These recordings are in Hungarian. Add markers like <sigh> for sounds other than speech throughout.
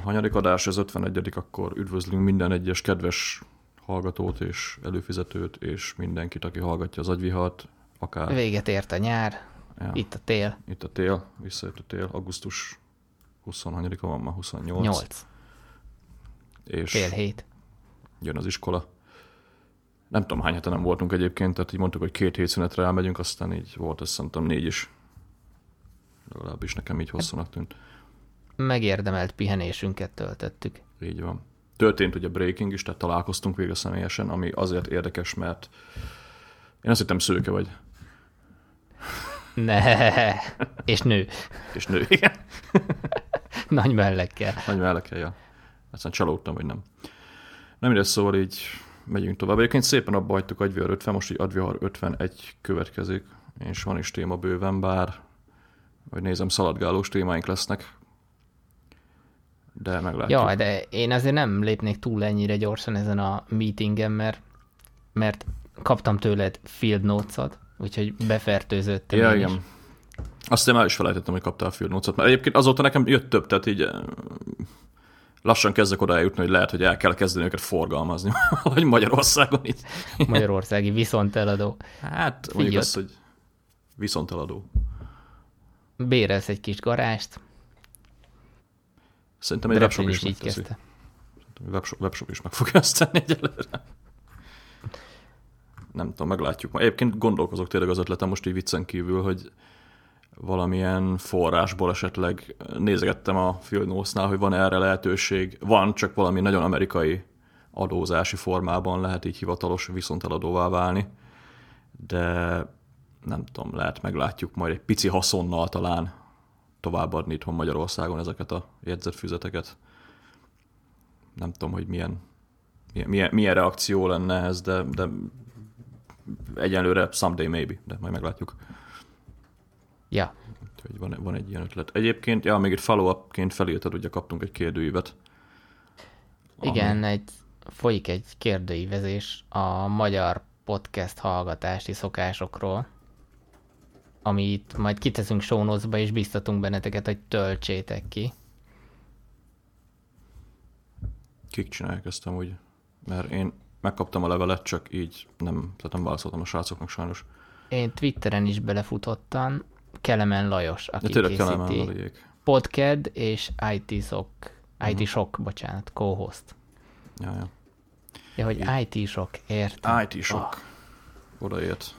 hanyadik adás, az 51 akkor üdvözlünk minden egyes kedves hallgatót és előfizetőt, és mindenkit, aki hallgatja az agyvihart, akár... Véget ért a nyár, ja. itt a tél. Itt a tél, visszajött a tél, augusztus 20 a van ma, 28. 8. És Fél hét. Jön az iskola. Nem tudom, hány hete nem voltunk egyébként, tehát így mondtuk, hogy két hét szünetre elmegyünk, aztán így volt, azt szerintem négy is. Legalábbis nekem így hosszúnak tűnt. Megérdemelt pihenésünket töltöttük. Így van. Történt ugye breaking is, tehát találkoztunk végre személyesen, ami azért érdekes, mert én azt hittem szőke vagy. Ne, és nő. És nő, igen. <laughs> Nagy mellekkel. Nagy mellekkel, ja. Aztán csalódtam, vagy nem. Nem ide szóval így megyünk tovább. Egyébként szépen abba hagytuk Agyvihar 50, most így Agyvihar 51 következik, és van is téma bőven, bár vagy nézem, szaladgálós témáink lesznek, de meglátjuk. Ja, de én azért nem lépnék túl ennyire gyorsan ezen a meetingen, mert, mert kaptam tőled field notes-ot, úgyhogy befertőzöttem ja, igen. is. Azt én már is felejtettem, hogy kaptál field notes-ot, mert egyébként azóta nekem jött több, tehát így eh, lassan kezdek oda eljutni, hogy lehet, hogy el kell kezdeni őket forgalmazni, <laughs> vagy Magyarországon így. Magyarországi viszonteladó. Hát, mondjuk Figyeld. azt, hogy viszonteladó. Bérelsz egy kis garást. Szerintem egy webshop is is így kezdte. Webshop, webshop is meg fogja <laughs> ezt tenni egyelőre. Nem tudom, meglátjuk. Ma Egyébként gondolkozok tényleg az ötletem most így viccen kívül, hogy valamilyen forrásból esetleg nézegettem a Field Notes-nál, hogy van erre lehetőség. Van, csak valami nagyon amerikai adózási formában lehet így hivatalos viszonteladóvá válni. De nem tudom, lehet meglátjuk majd egy pici haszonnal talán továbbadni itthon Magyarországon ezeket a jegyzetfüzeteket. Nem tudom, hogy milyen, milyen, milyen, milyen reakció lenne ez, de, de egyenlőre someday maybe, de majd meglátjuk. Ja, Úgyhogy van, van egy ilyen ötlet. Egyébként, ja, még egy follow-upként felírtad, ugye kaptunk egy kérdőívet. igen, egy, folyik egy kérdőívezés a magyar podcast hallgatási szokásokról, amit majd kiteszünk notes-ba, és biztatunk benneteket, hogy töltsétek ki. Kik csinálják ezt amúgy? Mert én megkaptam a levelet, csak így nem, tehát nem válaszoltam a srácoknak sajnos. Én Twitteren is belefutottam, Kelemen Lajos, De aki kellene készíti valamelyik. Podcast és IT Sok, IT Mhm. Sok, bocsánat, co-host. Ja, ja. Ja, hogy IT Sok, értem. IT sok. Odaért.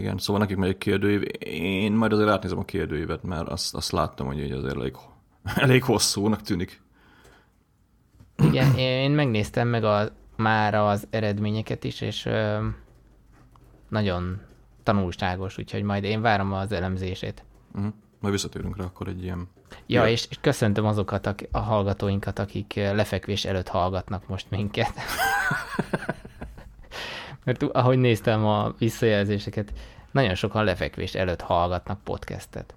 Igen, szóval nekik megy egy kérdőív. Én majd azért átnézem a kérdőívet, mert azt, azt láttam, hogy így azért elég, <laughs> elég hosszúnak tűnik. Igen, én megnéztem meg a, már az eredményeket is, és ö, nagyon tanulságos, úgyhogy majd én várom az elemzését. Uh-huh. Majd visszatérünk rá akkor egy ilyen... Ja, és, és köszöntöm azokat a, a hallgatóinkat, akik lefekvés előtt hallgatnak most minket. <laughs> Mert ahogy néztem a visszajelzéseket, nagyon sokan lefekvés előtt hallgatnak podcastet.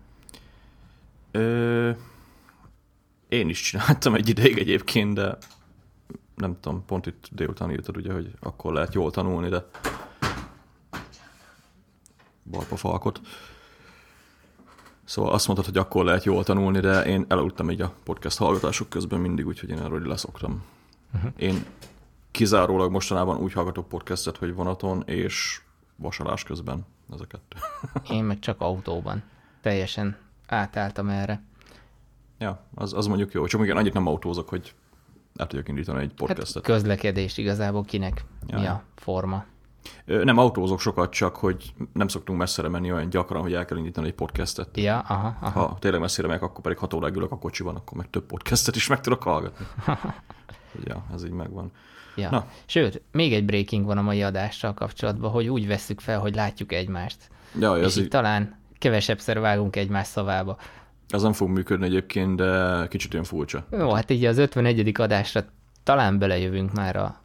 Ö, én is csináltam egy ideig egyébként, de nem tudom, pont itt délután írtad ugye, hogy akkor lehet jól tanulni, de balpa falkot. Szóval azt mondtad, hogy akkor lehet jól tanulni, de én elaludtam így a podcast hallgatások közben mindig, úgyhogy én erről leszoktam. Uh-huh. Én kizárólag mostanában úgy hallgatok podcastet, hogy vonaton és vasalás közben. Ez a kettő. <laughs> Én meg csak autóban. Teljesen átálltam erre. Ja, az, az mondjuk jó. Csak igen, annyit nem autózok, hogy el tudjak indítani egy Hát podcastet. közlekedés igazából kinek Ja, mi a forma. Nem autózok sokat, csak hogy nem szoktunk messzire menni olyan gyakran, hogy el kell indítani egy podcastet. Ja, aha, aha. Ha tényleg messzire megyek, akkor pedig 6 óráig ülök a kocsiban, akkor meg több podcastet is meg tudok hallgatni. <laughs> Ja, ez így megvan. Ja. Na. Sőt, még egy breaking van a mai adással kapcsolatban, hogy úgy vesszük fel, hogy látjuk egymást. Ja, és ez, így így, talán kevesebbszer vágunk egymás szavába. ez nem fog működni egyébként, de kicsit olyan furcsa. Jó, hát így az 51. adásra talán belejövünk már a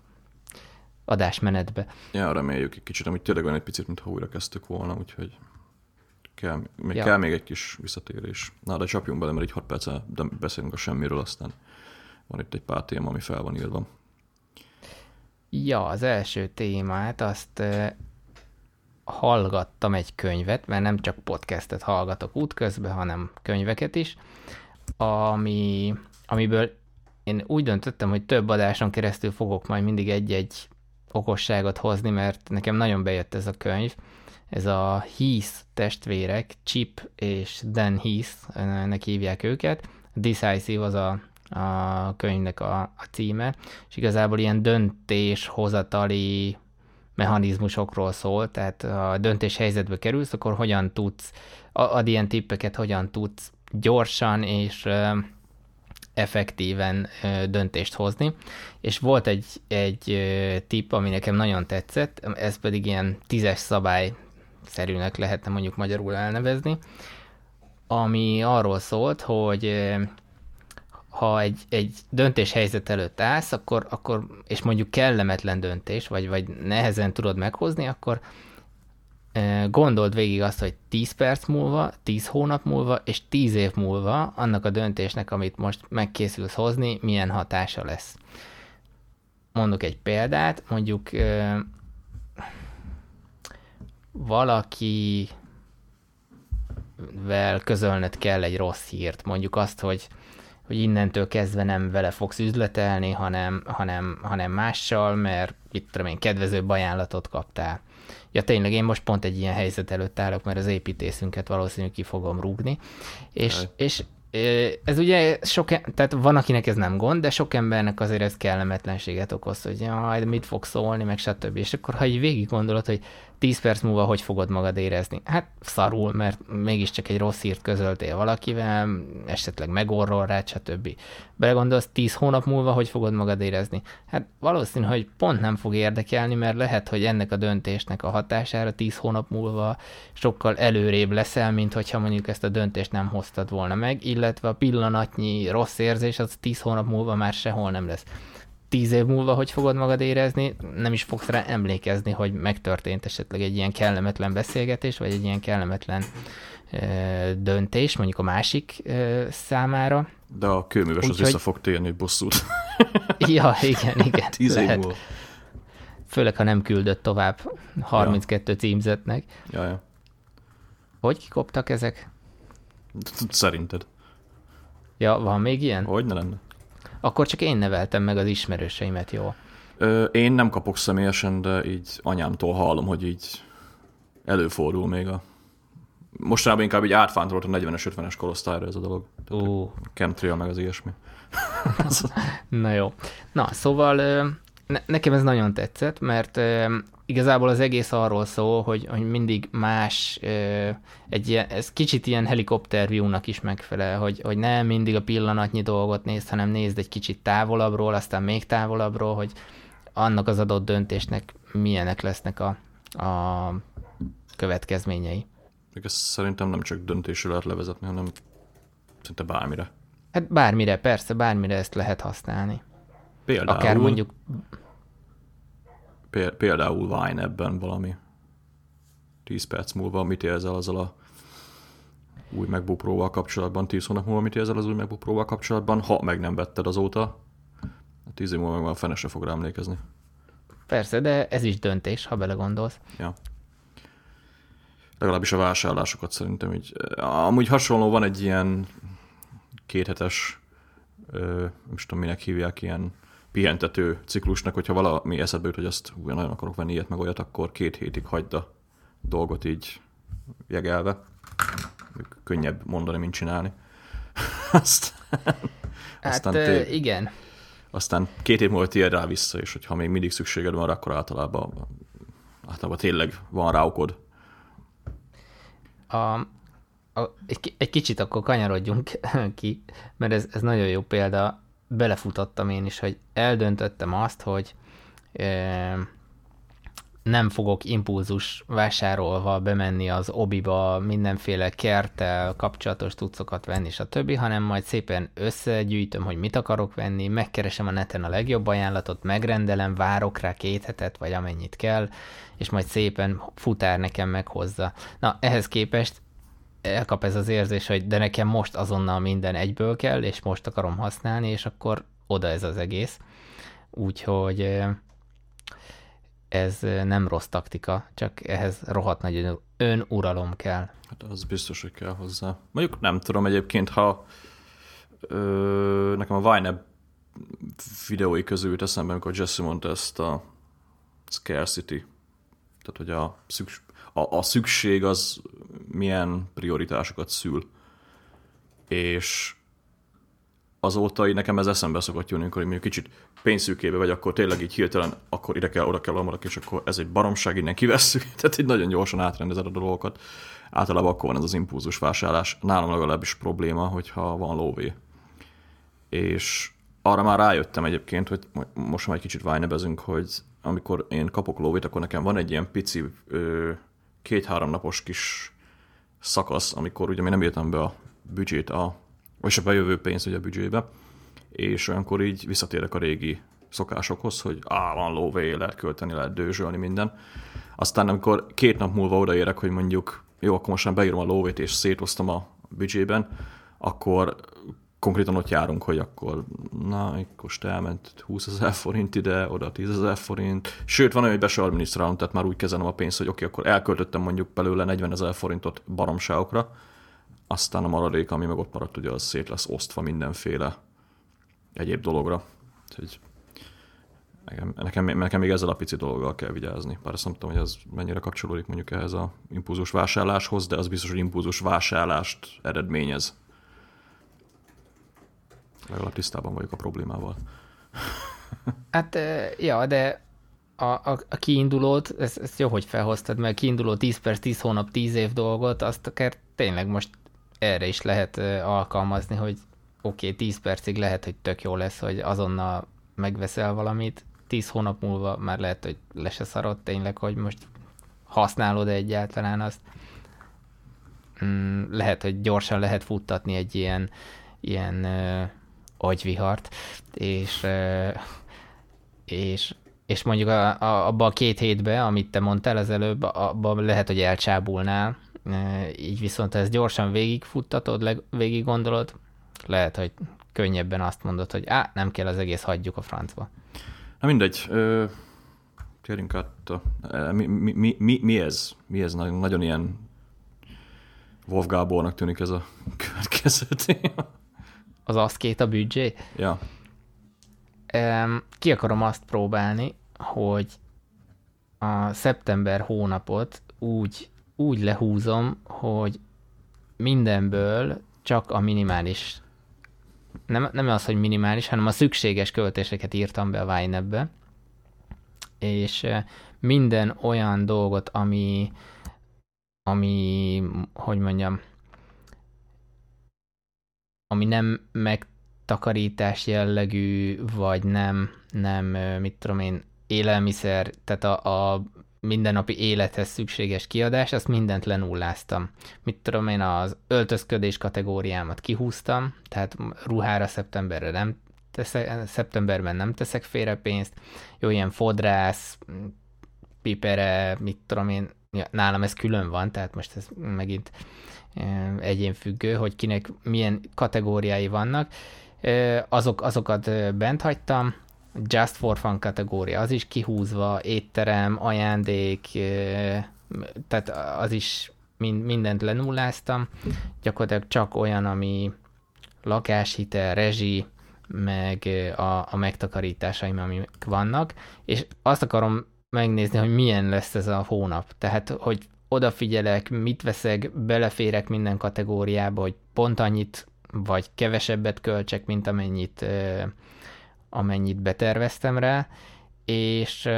adásmenetbe. Ja, reméljük egy kicsit, amit tényleg olyan egy picit, mintha újra kezdtük volna, úgyhogy kell, még, Ja. kell még egy kis visszatérés. Na, de csapjunk bele, mert így 6 perccel de beszélünk a semmiről, aztán van itt egy pár téma, ami fel van írva. Ja, az első témát azt hallgattam egy könyvet, mert nem csak podcastet hallgatok útközben, hanem könyveket is. ami, amiből én úgy döntöttem, hogy több adáson keresztül fogok majd mindig egy-egy okosságot hozni, mert nekem nagyon bejött ez a könyv. Ez a Heath testvérek, Chip és Dan Heath, nek hívják őket. Decisive az a, a könyvnek a, a címe, és igazából ilyen döntéshozatali mechanizmusokról szól, tehát a döntés helyzetbe kerülsz, akkor hogyan tudsz, ad ilyen tippeket, hogyan tudsz gyorsan és effektíven döntést hozni. És volt egy, egy tipp, ami nekem nagyon tetszett, ez pedig ilyen tízes szabály szerűnek lehetne mondjuk magyarul elnevezni, ami arról szólt, hogy ha egy, egy döntés helyzet előtt állsz, akkor, akkor, és mondjuk kellemetlen döntés, vagy, vagy nehezen tudod meghozni, akkor gondold végig azt, hogy 10 perc múlva, 10 hónap múlva, és 10 év múlva annak a döntésnek, amit most megkészülsz hozni, milyen hatása lesz. Mondok egy példát, mondjuk valaki vel közölned kell egy rossz hírt, mondjuk azt, hogy hogy innentől kezdve nem vele fogsz üzletelni, hanem, hanem, hanem mással, mert itt tudom én, kedvezőbb ajánlatot kaptál. Ja tényleg, én most pont egy ilyen helyzet előtt állok, mert az építészünket valószínűleg ki fogom rúgni, és, és ez ugye sok, tehát van, akinek ez nem gond, de sok embernek azért ez kellemetlenséget okoz, hogy jaj, mit fog szólni, meg stb. És akkor, ha így végig gondolod, hogy 10 perc múlva hogy fogod magad érezni? Hát szarul, mert mégiscsak egy rossz hírt közöltél valakivel, esetleg megorrol rá, stb. Belegondolsz, 10 hónap múlva hogy fogod magad érezni? Hát valószínű, hogy pont nem fog érdekelni, mert lehet, hogy ennek a döntésnek a hatására 10 hónap múlva sokkal előrébb leszel, mint hogyha mondjuk ezt a döntést nem hoztad volna meg, illetve a pillanatnyi rossz érzés az 10 hónap múlva már sehol nem lesz tíz év múlva hogy fogod magad érezni, nem is fogsz rá emlékezni, hogy megtörtént esetleg egy ilyen kellemetlen beszélgetés, vagy egy ilyen kellemetlen ö, döntés, mondjuk a másik ö, számára. De a kőműves Úgy, az hogy... vissza fog térni bosszút. <laughs> ja, igen, igen. Tíz év múlva. Főleg, ha nem küldött tovább 32 ja. címzetnek. Ja, ja. Hogy kikoptak ezek? Szerinted. Ja, van még ilyen? Hogy ne lenne? Akkor csak én neveltem meg az ismerőseimet jól. Ö, én nem kapok személyesen, de így anyámtól hallom, hogy így előfordul még a... Mostanában inkább így átfántorolt a 40-es, 50-es korosztályra ez a dolog. Uh. Chemtrail meg az ilyesmi. <laughs> Na jó. Na, szóval ne, nekem ez nagyon tetszett, mert igazából az egész arról szól, hogy, hogy mindig más, egy ilyen, ez kicsit ilyen helikopterviewnak is megfelel, hogy, hogy nem mindig a pillanatnyi dolgot nézd, hanem nézd egy kicsit távolabbról, aztán még távolabbról, hogy annak az adott döntésnek milyenek lesznek a, a következményei. Még ezt szerintem nem csak döntésre lehet levezetni, hanem szinte bármire. Hát bármire, persze, bármire ezt lehet használni. Például... Akár mondjuk például Vine ebben valami 10 perc múlva, mit érzel azzal a új MacBook Pro-val kapcsolatban, 10 hónap múlva mit érzel az új MacBook Pro-val kapcsolatban, ha meg nem vetted azóta, 10 év múlva meg a fene se fog rá emlékezni. Persze, de ez is döntés, ha belegondolsz. Ja. Legalábbis a vásárlásokat szerintem így. Amúgy hasonló van egy ilyen kéthetes, nem tudom minek hívják, ilyen pihentető ciklusnak, hogyha valami eszedbe jut, hogy azt úgy nagyon akarok venni ilyet meg olyat, akkor két hétig hagyd a dolgot így jegelve. Könnyebb mondani, mint csinálni. <laughs> Azt, hát aztán té- igen. Aztán két év múlva tiéd rá vissza, és hogyha még mindig szükséged van, akkor általában, általában tényleg van rá okod. A, a, egy, egy kicsit akkor kanyarodjunk <laughs> ki, mert ez, ez nagyon jó példa belefutottam én is, hogy eldöntöttem azt, hogy nem fogok impulzus vásárolva bemenni az obiba, mindenféle kerttel kapcsolatos tucokat venni, stb., hanem majd szépen összegyűjtöm, hogy mit akarok venni, megkeresem a neten a legjobb ajánlatot, megrendelem, várok rá két hetet, vagy amennyit kell, és majd szépen futár nekem meghozza. Na, ehhez képest elkap ez az érzés, hogy de nekem most azonnal minden egyből kell, és most akarom használni, és akkor oda ez az egész. Úgyhogy ez nem rossz taktika, csak ehhez rohadt nagy önuralom kell. Hát az biztos, hogy kell hozzá. Mondjuk nem tudom egyébként, ha ö, nekem a Vine videói közül jut eszembe, amikor Jesse mondta ezt a scarcity, tehát hogy a, szüks, a, a szükség az milyen prioritásokat szül. És azóta így nekem ez eszembe szokott jönni, amikor mondjuk kicsit pénzszűkébe vagy, akkor tényleg így hirtelen, akkor ide kell, oda kell, amarok, és akkor ez egy baromság, innen kivesszük. <laughs> Tehát így nagyon gyorsan átrendezed a dolgokat. Általában akkor van ez az impulzus vásárlás. Nálam legalábbis probléma, hogyha van lóvé. És arra már rájöttem egyébként, hogy most már egy kicsit vájnebezünk, hogy amikor én kapok lóvét, akkor nekem van egy ilyen pici két-három napos kis szakasz, amikor ugye mi nem írtam be a büdzsét, a, vagy a bejövő pénz ugye a büdzsébe, és olyankor így visszatérek a régi szokásokhoz, hogy á, van lóvé, lehet költeni, lehet dőzsölni, minden. Aztán amikor két nap múlva odaérek, hogy mondjuk jó, akkor most már beírom a lóvét és szétoztam a büdzsében, akkor konkrétan ott járunk, hogy akkor na, most elment 20 ezer forint ide, oda 10 ezer forint. Sőt, van olyan, hogy be se adminisztrálom, tehát már úgy kezelem a pénzt, hogy oké, okay, akkor elköltöttem mondjuk belőle 40 ezer forintot baromságokra, aztán a maradék, ami meg ott maradt, ugye az szét lesz osztva mindenféle egyéb dologra. Úgyhogy nekem, nekem, nekem még ezzel a pici dologgal kell vigyázni. Bár azt nem tudom, hogy ez mennyire kapcsolódik mondjuk ehhez a impulzus vásárláshoz, de az biztos, hogy impulzus vásárlást eredményez legalább tisztában vagyok a problémával. Hát, ja, de a, a, a kiindulót, ezt, ezt jó, hogy felhoztad, mert kiinduló 10 perc, 10 hónap, 10 év dolgot, azt akár tényleg most erre is lehet alkalmazni, hogy oké, okay, 10 percig lehet, hogy tök jó lesz, hogy azonnal megveszel valamit, 10 hónap múlva már lehet, hogy le se szarod tényleg, hogy most használod egyáltalán azt. Mm, lehet, hogy gyorsan lehet futtatni egy ilyen, ilyen agyvihart, és, és, és mondjuk a, a, abba a két hétbe, amit te mondtál az előbb, abban lehet, hogy elcsábulnál, így viszont ez gyorsan végigfuttatod, végig gondolod, lehet, hogy könnyebben azt mondod, hogy á, nem kell az egész, hagyjuk a francba. Na mindegy, ö, térjünk át. Mi, mi, mi, mi, mi ez? Mi ez? Nagyon, nagyon ilyen Wolf Gábornak tűnik ez a <laughs> következő téma az azt a büdzsé. Ja. Ki akarom azt próbálni, hogy a szeptember hónapot úgy, úgy lehúzom, hogy mindenből csak a minimális, nem, nem az, hogy minimális, hanem a szükséges költéseket írtam be a Vine-be, és minden olyan dolgot, ami, ami, hogy mondjam, ami nem megtakarítás jellegű, vagy nem, nem, mit tudom én, élelmiszer, tehát a, a mindennapi élethez szükséges kiadás, azt mindent lenulláztam. Mit tudom én, az öltözködés kategóriámat kihúztam, tehát ruhára szeptemberre nem teszek, szeptemberben nem teszek félre pénzt, jó, ilyen fodrász, pipere, mit tudom én, nálam ez külön van, tehát most ez megint egyénfüggő, hogy kinek milyen kategóriái vannak. Azok, azokat bent hagytam, Just for Fun kategória, az is kihúzva, étterem, ajándék, tehát az is mind, mindent lenulláztam. Gyakorlatilag csak olyan, ami lakáshitel, rezsi, meg a, a megtakarításaim, amik vannak, és azt akarom megnézni, hogy milyen lesz ez a hónap. Tehát, hogy odafigyelek, mit veszek, beleférek minden kategóriába, hogy pont annyit vagy kevesebbet költsek, mint amennyit, amennyit beterveztem rá, és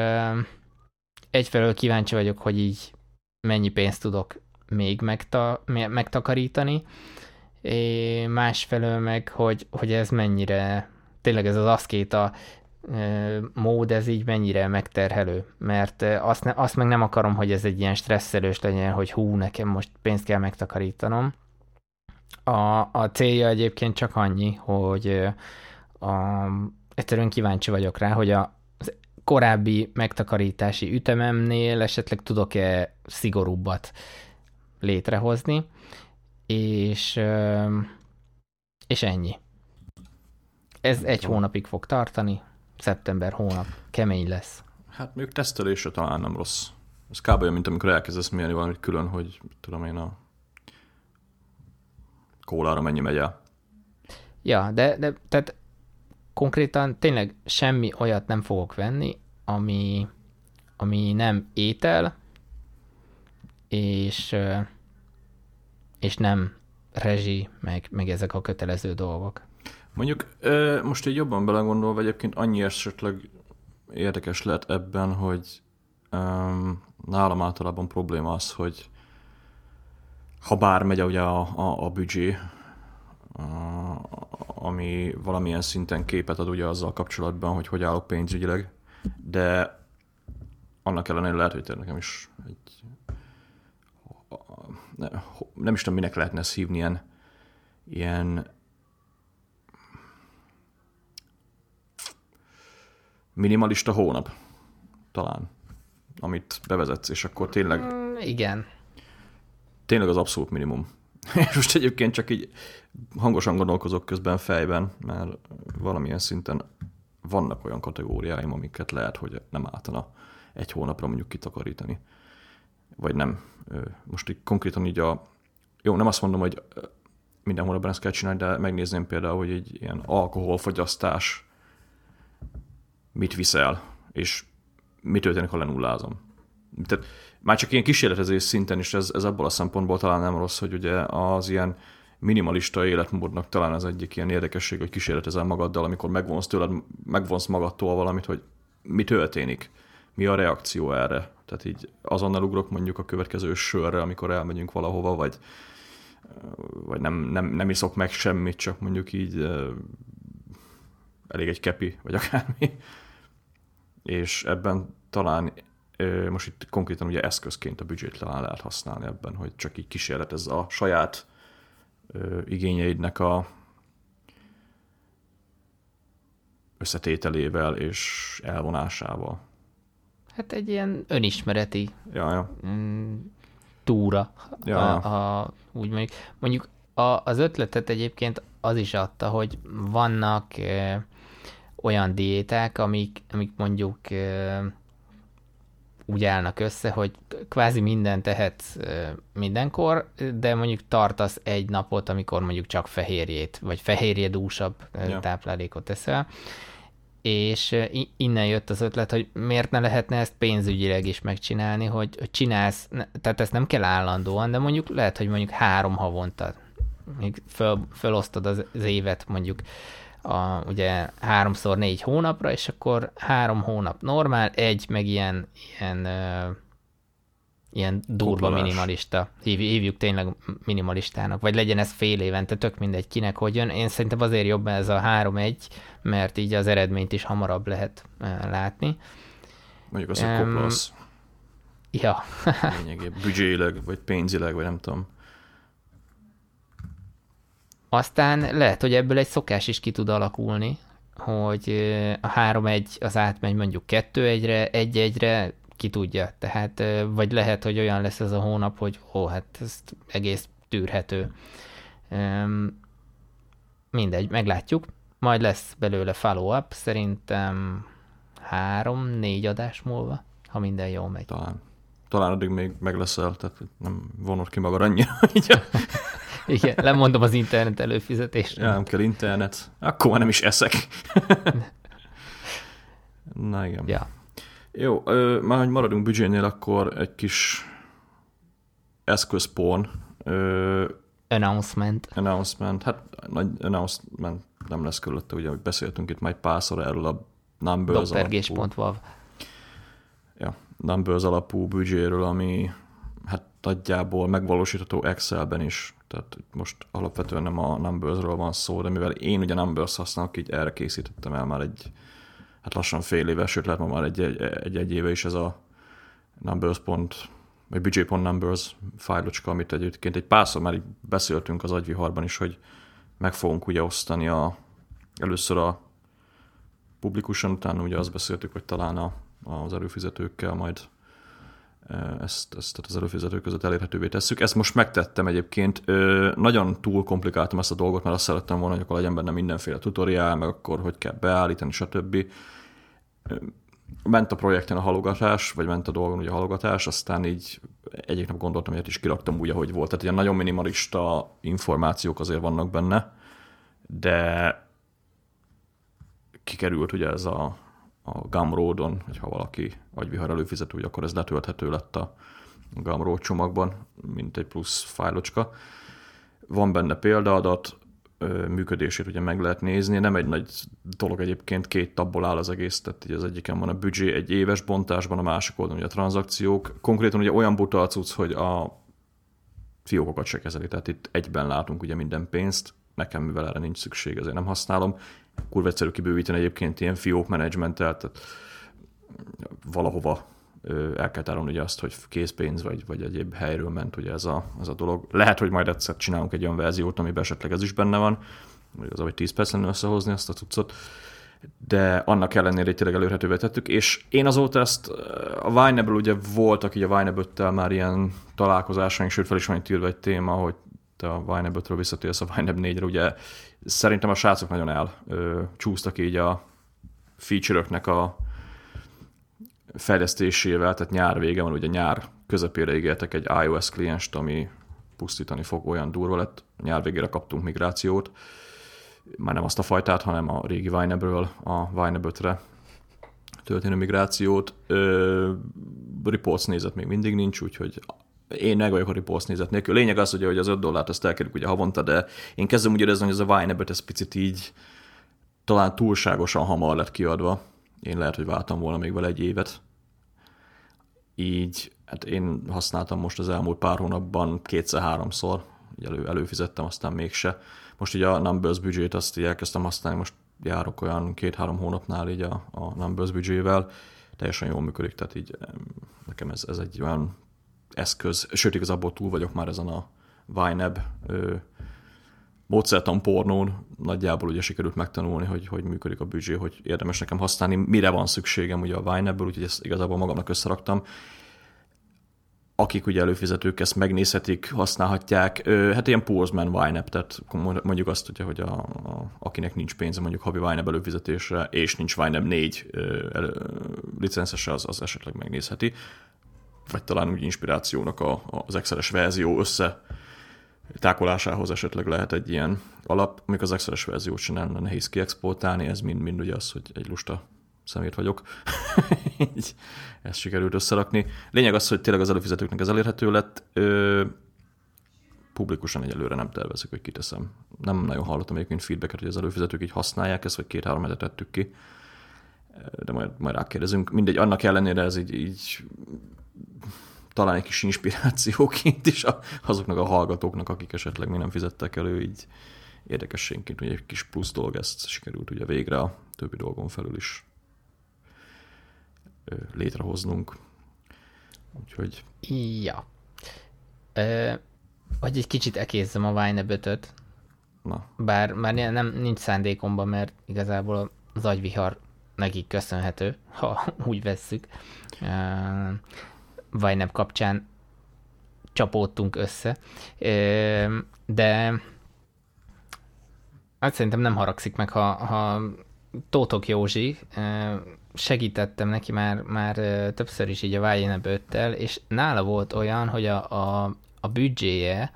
egyfelől kíváncsi vagyok, hogy így mennyi pénzt tudok még megta- megtakarítani, másfelől meg, hogy, hogy ez mennyire, tényleg ez az aszkéta mód ez így mennyire megterhelő, mert azt, ne, azt meg nem akarom, hogy ez egy ilyen stresszelős legyen, hogy hú, nekem most pénzt kell megtakarítanom. A, a célja egyébként csak annyi, hogy a, egyszerűen kíváncsi vagyok rá, hogy a, az korábbi megtakarítási ütememnél esetleg tudok-e szigorúbbat létrehozni, és, és ennyi. Ez egy hónapig fog tartani, szeptember hónap kemény lesz. Hát még tesztelésre talán nem rossz. Ez kb. olyan, mint amikor elkezdesz mérni valamit külön, hogy tudom én a kólára mennyi megy el. Ja, de, de tehát konkrétan tényleg semmi olyat nem fogok venni, ami, ami nem étel, és, és nem rezsi, meg, meg ezek a kötelező dolgok. Mondjuk most egy jobban belegondolva egyébként annyi esetleg érdekes lehet ebben, hogy um, nálam általában probléma az, hogy ha bár megy ugye a, a, a büdzsé, ami valamilyen szinten képet ad ugye azzal kapcsolatban, hogy hogy állok pénzügyileg, de annak ellenére lehet, hogy nekem is egy, nem is tudom, minek lehetne ezt hívni, ilyen, ilyen minimalista hónap, talán, amit bevezetsz, és akkor tényleg... Mm, igen. Tényleg az abszolút minimum. <laughs> És most egyébként csak így hangosan gondolkozok közben fejben, mert valamilyen szinten vannak olyan kategóriáim, amiket lehet, hogy nem álltana egy hónapra mondjuk kitakarítani. Vagy nem. Most így konkrétan így a... Jó, nem azt mondom, hogy minden hónapban ezt kell csinálni, de megnézném például, hogy egy ilyen alkoholfogyasztás mit viszel, és mi történik, ha lenullázom. Tehát már csak ilyen kísérletezés szinten is ez, ez abból a szempontból talán nem rossz, hogy ugye az ilyen minimalista életmódnak talán az egyik ilyen érdekesség, hogy kísérletezel magaddal, amikor megvonsz tőled, megvonsz magadtól valamit, hogy mi történik, mi a reakció erre. Tehát így azonnal ugrok mondjuk a következő sörre, amikor elmegyünk valahova, vagy, vagy nem, nem, nem iszok meg semmit, csak mondjuk így elég egy kepi, vagy akármi. És ebben talán most itt konkrétan ugye eszközként a büdzsét talán lehet használni ebben, hogy csak így kísérletez a saját igényeidnek a összetételével és elvonásával. Hát egy ilyen önismereti ja, ja. Mm, túra, ja, a, a, úgy mondjuk. Mondjuk a, az ötletet egyébként az is adta, hogy vannak e, olyan diéták, amik, amik mondjuk úgy állnak össze, hogy kvázi mindent tehetsz mindenkor, de mondjuk tartasz egy napot, amikor mondjuk csak fehérjét, vagy fehérje dúsabb ja. táplálékot teszel, és innen jött az ötlet, hogy miért ne lehetne ezt pénzügyileg is megcsinálni, hogy, hogy csinálsz, tehát ezt nem kell állandóan, de mondjuk lehet, hogy mondjuk három havonta, még föl, fölosztod az, az évet mondjuk a, ugye háromszor négy hónapra, és akkor három hónap normál, egy meg ilyen, ilyen, ilyen durva Kupolás. minimalista. Hív, hívjuk tényleg minimalistának, vagy legyen ez fél évente, tök mindegy kinek hogy jön. Én szerintem azért jobb ez a három-egy, mert így az eredményt is hamarabb lehet látni. Mondjuk az, hogy um, Ja. Lényegében büdzséleg, vagy pénzileg, vagy nem tudom. Aztán lehet, hogy ebből egy szokás is ki tud alakulni, hogy a 3-1 az átmegy mondjuk 2-1-re, 1-1-re, ki tudja. Tehát, vagy lehet, hogy olyan lesz ez a hónap, hogy ó, hát ez egész tűrhető. Mindegy, meglátjuk. Majd lesz belőle follow-up, szerintem három-négy adás múlva, ha minden jól megy. Talán. Talán addig még meg leszel, tehát nem vonod ki magad annyira. <laughs> <laughs> Igen, lemondom az internet előfizetést. Ja, nem kell internet. Akkor már nem is eszek. <laughs> Na igen. Ja. Jó, ö, már hogy maradunk büdzsénél, akkor egy kis eszközporn. Ö, announcement. Announcement. Hát nagy announcement nem lesz körülötte, ugye, hogy beszéltünk itt majd párszor erről a Numbers alapú. Ja, Numbers alapú büdzséről, ami hát nagyjából megvalósítható Excelben is tehát most alapvetően nem a Numbersről van szó, de mivel én ugye Numbers használok, így erre készítettem el már egy, hát lassan fél éve, sőt lehet már egy, egy, egy, egy éve is ez a Numbers pont, vagy budget.numbers fájlocska, amit egyébként egy párszor már így beszéltünk az agyviharban is, hogy meg fogunk ugye osztani a, először a publikusan, utána ugye azt beszéltük, hogy talán a, az előfizetőkkel majd ezt, ezt az előfizetők között elérhetővé tesszük. Ezt most megtettem egyébként. Nagyon túl komplikáltam ezt a dolgot, mert azt szerettem volna, hogy akkor legyen benne mindenféle tutoriál, meg akkor hogy kell beállítani, stb. Ment a projekten a halogatás, vagy ment a dolgon ugye a halogatás, aztán így egyik nap gondoltam, hogy is kiraktam úgy, ahogy volt. Tehát ilyen nagyon minimalista információk azért vannak benne, de kikerült ugye ez a, a Gumroadon, hogyha valaki agyvihar előfizető, akkor ez letölthető lett a Gumroad csomagban, mint egy plusz fájlocska. Van benne példaadat, működését ugye meg lehet nézni. Nem egy nagy dolog egyébként, két tabból áll az egész, tehát ugye az egyiken van a büdzsé egy éves bontásban, a másik oldalon ugye a tranzakciók. Konkrétan ugye olyan buta cucc, hogy a fiókokat se kezeli, tehát itt egyben látunk ugye minden pénzt, nekem mivel erre nincs szükség, ezért nem használom. Kurva egyszerű kibővíteni egyébként ilyen fiók menedzsmenttel, tehát valahova el kell tárolni ugye azt, hogy készpénz vagy, vagy egyéb helyről ment ugye ez a, ez a dolog. Lehet, hogy majd egyszer csinálunk egy olyan verziót, amiben esetleg ez is benne van, hogy az, hogy 10 perc lenne összehozni azt a cuccot, de annak ellenére hogy tényleg előhetővé tettük, és én azóta ezt a Vine-ből ugye voltak így a Vine már ilyen találkozásaink, sőt fel is van egy téma, hogy te a Vine 5-ről visszatérsz a Vine 4-re, ugye szerintem a srácok nagyon el ö, csúsztak így a feature-öknek a fejlesztésével, tehát nyár vége van, ugye nyár közepére ígértek egy iOS klienst, ami pusztítani fog, olyan durva lett. Nyár végére kaptunk migrációt, már nem azt a fajtát, hanem a régi Vine-ből a Vine 5-re történő migrációt. Ö, reports nézet még mindig nincs, úgyhogy én meg vagyok a reports nézet nélkül. Lényeg az, hogy az 5 dollárt ezt elkerüljük ugye havonta, de én kezdem úgy érezni, hogy ez a Vine ez picit így talán túlságosan hamar lett kiadva. Én lehet, hogy váltam volna még vele egy évet. Így, hát én használtam most az elmúlt pár hónapban kétszer-háromszor, elő, előfizettem, aztán mégse. Most ugye a Numbers budget azt így elkezdtem használni, most járok olyan két-három hónapnál így a, a Numbers budgetvel, teljesen jól működik, tehát így nekem ez, ez egy olyan eszköz, sőt igazából túl vagyok már ezen a Vineb módszertan pornón, nagyjából ugye sikerült megtanulni, hogy hogy működik a büdzsé, hogy érdemes nekem használni, mire van szükségem ugye a Vinebből, úgyhogy ezt igazából magamnak összeraktam. Akik ugye előfizetők ezt megnézhetik, használhatják, hát ilyen Postman Vineb, tehát mondjuk azt, ugye, hogy a, a, akinek nincs pénze mondjuk havi Vineb előfizetésre, és nincs Vineb 4 licenszese, az, az esetleg megnézheti vagy talán úgy inspirációnak a, az Excel-es verzió össze tákolásához esetleg lehet egy ilyen alap, amikor az Excel-es verziót sem lenne nehéz kiexportálni, ez mind-mind ugye az, hogy egy lusta szemét vagyok. <laughs> Így ezt sikerült összerakni. Lényeg az, hogy tényleg az előfizetőknek ez elérhető lett. Ö, publikusan egyelőre nem tervezek, hogy kiteszem. Nem nagyon hallottam egyébként feedbacket, hogy az előfizetők így használják ezt, vagy két-három hetet tettük ki. De majd, majd rákérdezünk. Mindegy, annak ellenére ez így, így talán egy kis inspirációként is azoknak a hallgatóknak, akik esetleg még nem fizettek elő, így érdekességként, hogy egy kis plusz dolog, ezt sikerült ugye végre a többi dolgon felül is létrehoznunk. Úgyhogy... Ja. Ö, vagy egy kicsit ekézzem a Vine bötöt. Na. Bár már nem, nincs szándékomban, mert igazából az agyvihar nekik köszönhető, ha <laughs> úgy vesszük vagy nem kapcsán csapódtunk össze. De hát szerintem nem haragszik meg, ha, ha Tótok Józsi, segítettem neki már, már többször is így a Vájénebb öttel, és nála volt olyan, hogy a, a, a büdzséje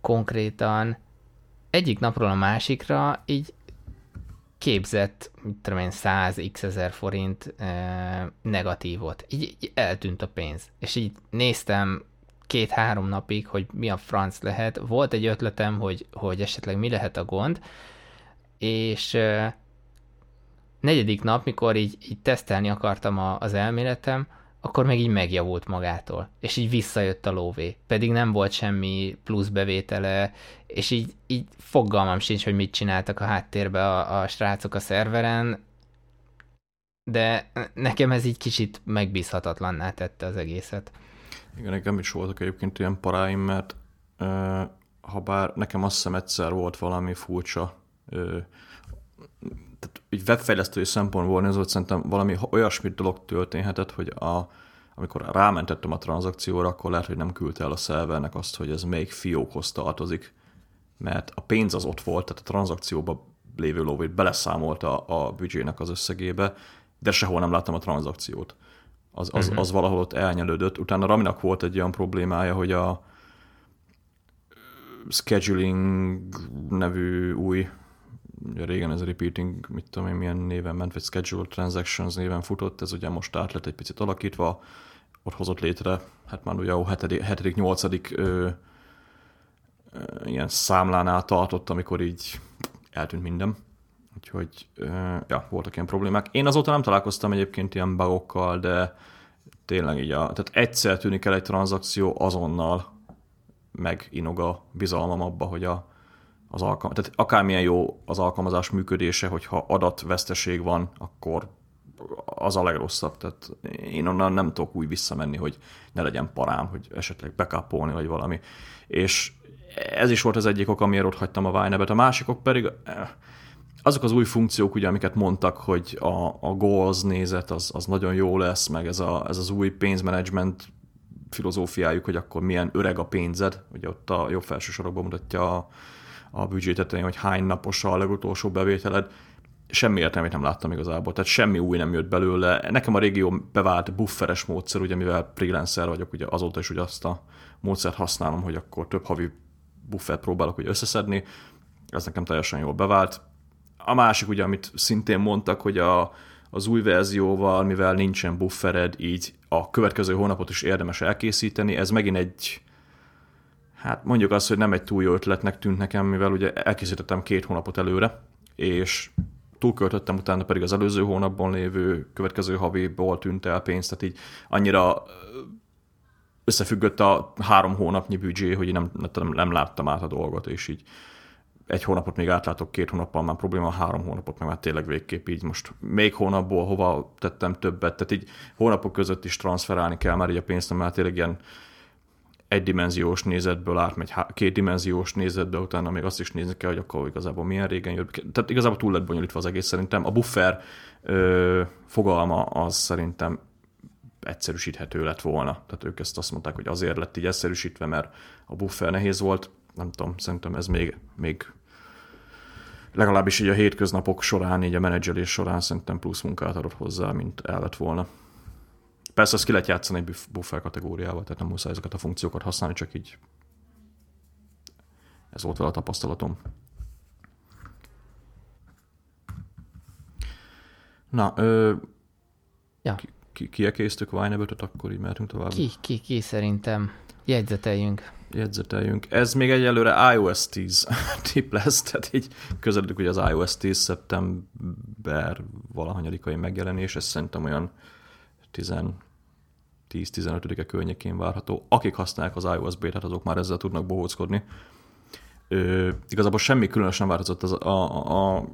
konkrétan egyik napról a másikra így képzett, mit tudom én, 100 x ezer forint e, negatívot. Így, így eltűnt a pénz. És így néztem két-három napig, hogy mi a franc lehet. Volt egy ötletem, hogy, hogy esetleg mi lehet a gond, és e, negyedik nap, mikor így, így tesztelni akartam a, az elméletem, akkor meg így megjavult magától, és így visszajött a lóvé. Pedig nem volt semmi plusz bevétele, és így, így fogalmam sincs, hogy mit csináltak a háttérbe a, a srácok a szerveren, de nekem ez így kicsit megbízhatatlanná tette az egészet. Igen, nekem is voltak egyébként ilyen paráim, mert uh, ha bár nekem azt hiszem egyszer volt valami furcsa uh, egy webfejlesztői szempontból nézve, szerintem valami olyasmi dolog történhetett, hogy a, amikor rámentettem a tranzakcióra, akkor lehet, hogy nem küldte el a szervernek azt, hogy ez melyik fiókhoz tartozik, mert a pénz az ott volt, tehát a tranzakcióba lévő lóvét beleszámolta a büdzsének az összegébe, de sehol nem láttam a tranzakciót. Az, az, uh-huh. az valahol ott elnyelődött. Utána Raminak volt egy olyan problémája, hogy a scheduling nevű új régen ez a repeating, mit tudom én, milyen néven ment, vagy scheduled transactions néven futott, ez ugye most át lett egy picit alakítva, ott hozott létre, hát már ugye a 7 8 ilyen számlánál tartott, amikor így eltűnt minden. Úgyhogy ja, voltak ilyen problémák. Én azóta nem találkoztam egyébként ilyen bugokkal, de tényleg így a, tehát egyszer tűnik el egy tranzakció, azonnal meginog a bizalmam abba, hogy a, az alkalmazás, tehát akármilyen jó az alkalmazás működése, hogyha adatveszteség van, akkor az a legrosszabb. Tehát én onnan nem tudok úgy visszamenni, hogy ne legyen parám, hogy esetleg backupolni, vagy valami. És ez is volt az egyik ok, amiért ott hagytam a Vine-et. A másikok pedig eh, azok az új funkciók, ugye, amiket mondtak, hogy a, a goals nézet az, az nagyon jó lesz, meg ez, a, ez az új pénzmenedzsment filozófiájuk, hogy akkor milyen öreg a pénzed, ugye ott a jobb felső sorokban mutatja a, a büdzsétetén, hogy hány napos a legutolsó bevételed, semmi értelmét nem láttam igazából, tehát semmi új nem jött belőle. Nekem a régió bevált bufferes módszer, ugye mivel freelancer vagyok, ugye azóta is ugye azt a módszert használom, hogy akkor több havi buffert próbálok hogy összeszedni, ez nekem teljesen jól bevált. A másik ugye, amit szintén mondtak, hogy a, az új verzióval, mivel nincsen buffered, így a következő hónapot is érdemes elkészíteni. Ez megint egy, hát mondjuk azt, hogy nem egy túl jó ötletnek tűnt nekem, mivel ugye elkészítettem két hónapot előre, és túlköltöttem, utána pedig az előző hónapban lévő következő haviból tűnt el pénz, tehát így annyira összefüggött a három hónapnyi büdzsé, hogy én nem, nem, nem láttam át a dolgot, és így egy hónapot még átlátok, két hónappal már probléma, három hónapot meg már tényleg végképp így most még hónapból hova tettem többet, tehát így hónapok között is transferálni kell, mert így a pénzt már tényleg ilyen egydimenziós nézetből átmegy kétdimenziós nézetbe, utána még azt is nézni kell, hogy akkor igazából milyen régen jött. Tehát igazából túl lett bonyolítva az egész szerintem. A buffer ö, fogalma az szerintem egyszerűsíthető lett volna. Tehát ők ezt azt mondták, hogy azért lett így egyszerűsítve, mert a buffer nehéz volt. Nem tudom, szerintem ez még, még legalábbis így a hétköznapok során, így a menedzselés során szerintem plusz munkát adott hozzá, mint el lett volna. Persze azt ki lehet játszani egy buffer kategóriával, tehát nem muszáj ezeket a funkciókat használni, csak így ez volt vele a tapasztalatom. Na, ö, ja. ki, ki, kiekéztük Winebot, akkor így mehetünk tovább. Ki, ki, ki szerintem. Jegyzeteljünk. Jegyzeteljünk. Ez még egyelőre iOS 10 <laughs> tip lesz, tehát így közeledik hogy az iOS 10 szeptember valahanyadikai megjelenés, ez szerintem olyan 10-15-e környékén várható. Akik használják az iOS beta azok már ezzel tudnak bohóckodni. Ö, igazából semmi különös nem változott az, a, a,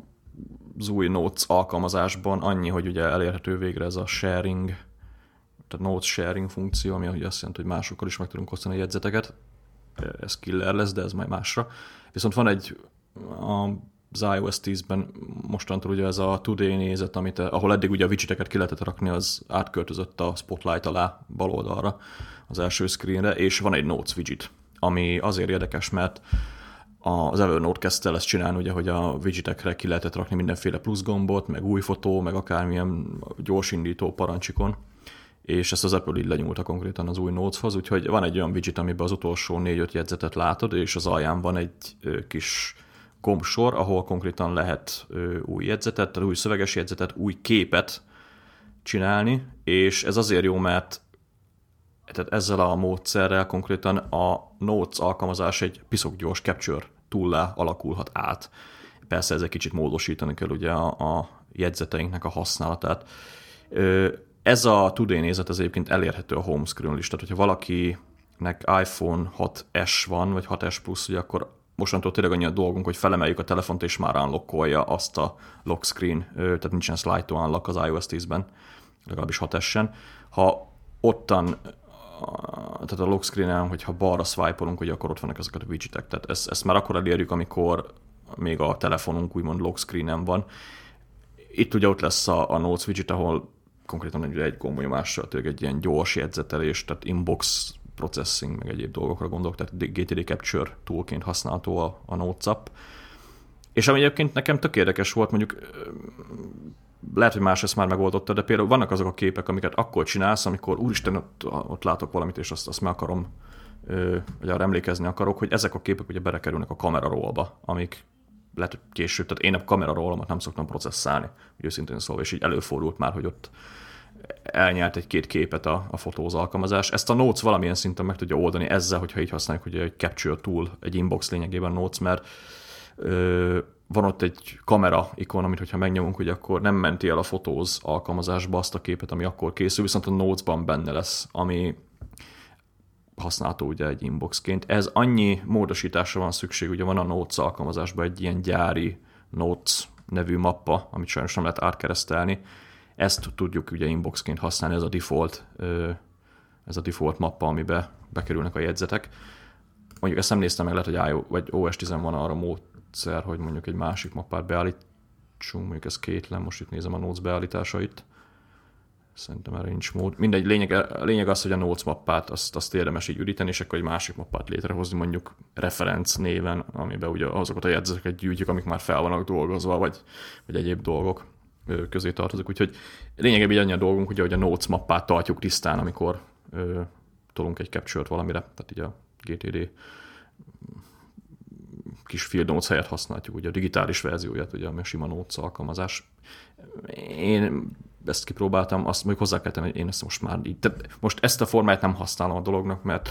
az új Notes alkalmazásban, annyi, hogy ugye elérhető végre ez a sharing, tehát Notes sharing funkció, ami ugye azt jelenti, hogy másokkal is meg tudunk osztani jegyzeteket. Ez killer lesz, de ez majd másra. Viszont van egy a az iOS 10-ben mostantól ugye ez a Today nézet, amit, ahol eddig ugye a widgeteket ki lehetett rakni, az átköltözött a Spotlight alá bal oldalra az első screenre, és van egy Notes widget, ami azért érdekes, mert az Evernote kezdte el ezt csinálni, ugye, hogy a widgetekre ki lehetett rakni mindenféle plusz gombot, meg új fotó, meg akármilyen gyorsindító parancsikon, és ezt az Apple így lenyúlta konkrétan az új Notes-hoz, úgyhogy van egy olyan widget, amiben az utolsó négy-öt jegyzetet látod, és az alján van egy kis gombsor, ahol konkrétan lehet új jegyzetet, tehát új szöveges jegyzetet, új képet csinálni, és ez azért jó, mert tehát ezzel a módszerrel konkrétan a Notes alkalmazás egy piszok gyors capture túllá alakulhat át. Persze ez egy kicsit módosítani kell ugye a, a jegyzeteinknek a használatát. Ez a Today nézet az egyébként elérhető a home screen is, tehát hogyha valakinek iPhone 6S van, vagy 6S Plus, ugye akkor mostantól tényleg annyi a dolgunk, hogy felemeljük a telefont, és már unlockolja azt a lock screen, tehát nincsen slide to unlock az iOS 10-ben, legalábbis 6 essen. Ha ottan, tehát a lock screen-en, hogyha balra swipe-olunk, hogy akkor ott vannak ezeket a widgetek. Tehát ezt, ezt már akkor elérjük, amikor még a telefonunk úgymond lock screen-en van. Itt ugye ott lesz a, a Notes widget, ahol konkrétan egy, egy gombnyomással tényleg egy ilyen gyors jegyzetelés, tehát inbox processing, meg egyéb dolgokra gondolok, tehát GTD Capture toolként használható a, a Notes app. És ami egyébként nekem tök érdekes volt, mondjuk lehet, hogy más ezt már megoldotta, de például vannak azok a képek, amiket akkor csinálsz, amikor úristen, ott, ott látok valamit, és azt, azt meg akarom, vagy arra emlékezni akarok, hogy ezek a képek ugye belekerülnek a kamerarólba, amik lehet, hogy később, tehát én a kameraróllomat nem szoktam processzálni, úgy őszintén szólva, és így előfordult már, hogy ott elnyert egy-két képet a, a fotóz alkalmazás. Ezt a Notes valamilyen szinten meg tudja oldani ezzel, hogyha így használjuk, ugye egy Capture Tool, egy inbox lényegében Notes, mert ö, van ott egy kamera ikon, amit hogyha megnyomunk, hogy akkor nem menti el a fotóz alkalmazásba azt a képet, ami akkor készül, viszont a Notes-ban benne lesz, ami használható ugye egy inboxként. Ez annyi módosításra van szükség, ugye van a Notes alkalmazásban egy ilyen gyári Notes nevű mappa, amit sajnos nem lehet átkeresztelni. Ezt tudjuk ugye inboxként használni, ez a default, ez a default mappa, amibe bekerülnek a jegyzetek. Mondjuk ezt nem néztem meg, lehet, hogy, IO, vagy OS 10 van arra módszer, hogy mondjuk egy másik mappát beállítsunk, mondjuk ez kétlen, most itt nézem a Notes beállításait. Szerintem erre nincs mód. Mindegy, lényeg, lényeg az, hogy a notes mappát azt, azt érdemes így üdíteni, és akkor egy másik mappát létrehozni, mondjuk referenc néven, amiben ugye azokat a jegyzeteket gyűjtjük, amik már fel vannak dolgozva, vagy, vagy egyéb dolgok közé tartoznak. Úgyhogy lényegében annyi a dolgunk, ugye, hogy a notes mappát tartjuk tisztán, amikor ö, tolunk egy capture valamire, tehát így a GTD kis field notes helyett használjuk, ugye a digitális verzióját, ugye a sima notes alkalmazás. Én ezt kipróbáltam, azt mondjuk hozzá kell tenni, hogy én ezt most már így, tehát most ezt a formáját nem használom a dolognak, mert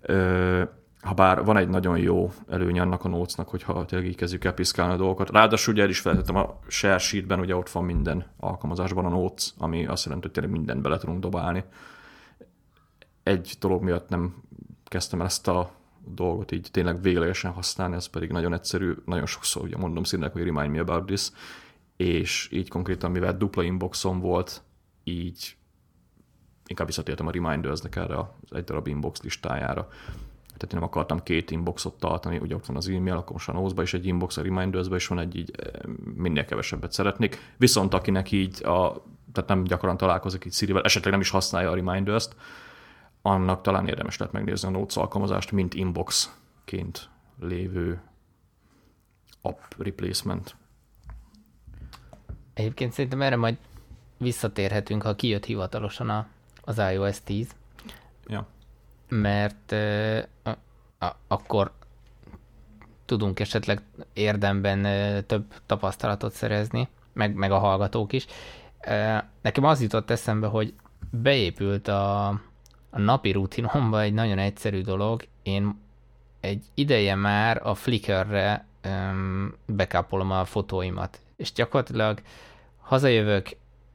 ö, ha bár van egy nagyon jó előny annak a nócnak, hogyha tényleg így kezdjük el piszkálni a dolgokat. Ráadásul ugye el is feltettem a share sheetben, ugye ott van minden alkalmazásban a notes, ami azt jelenti, hogy tényleg mindent bele tudunk dobálni. Egy dolog miatt nem kezdtem el ezt a dolgot így tényleg véglegesen használni, ez pedig nagyon egyszerű, nagyon sokszor ugye mondom színnek, hogy remind me about this, és így konkrétan, mivel dupla inboxom volt, így inkább visszatértem a reminders erre az egy darab inbox listájára. Tehát én nem akartam két inboxot tartani, ugye ott van az e-mail, akkor most a nose is egy inbox, a reminders is van egy, így eh, minél kevesebbet szeretnék. Viszont akinek így, a, tehát nem gyakran találkozik így Siri-vel, esetleg nem is használja a reminders-t, annak talán érdemes lehet megnézni a Notes alkalmazást, mint inboxként lévő app replacement. Egyébként szerintem erre majd visszatérhetünk, ha kijött hivatalosan a, az iOS 10. Ja. Mert uh, a, akkor tudunk esetleg érdemben több tapasztalatot szerezni, meg, meg a hallgatók is. Nekem az jutott eszembe, hogy beépült a, a napi rutinomba egy nagyon egyszerű dolog. Én egy ideje már a Flickrre bekápolom a fotóimat, és gyakorlatilag hazajövök,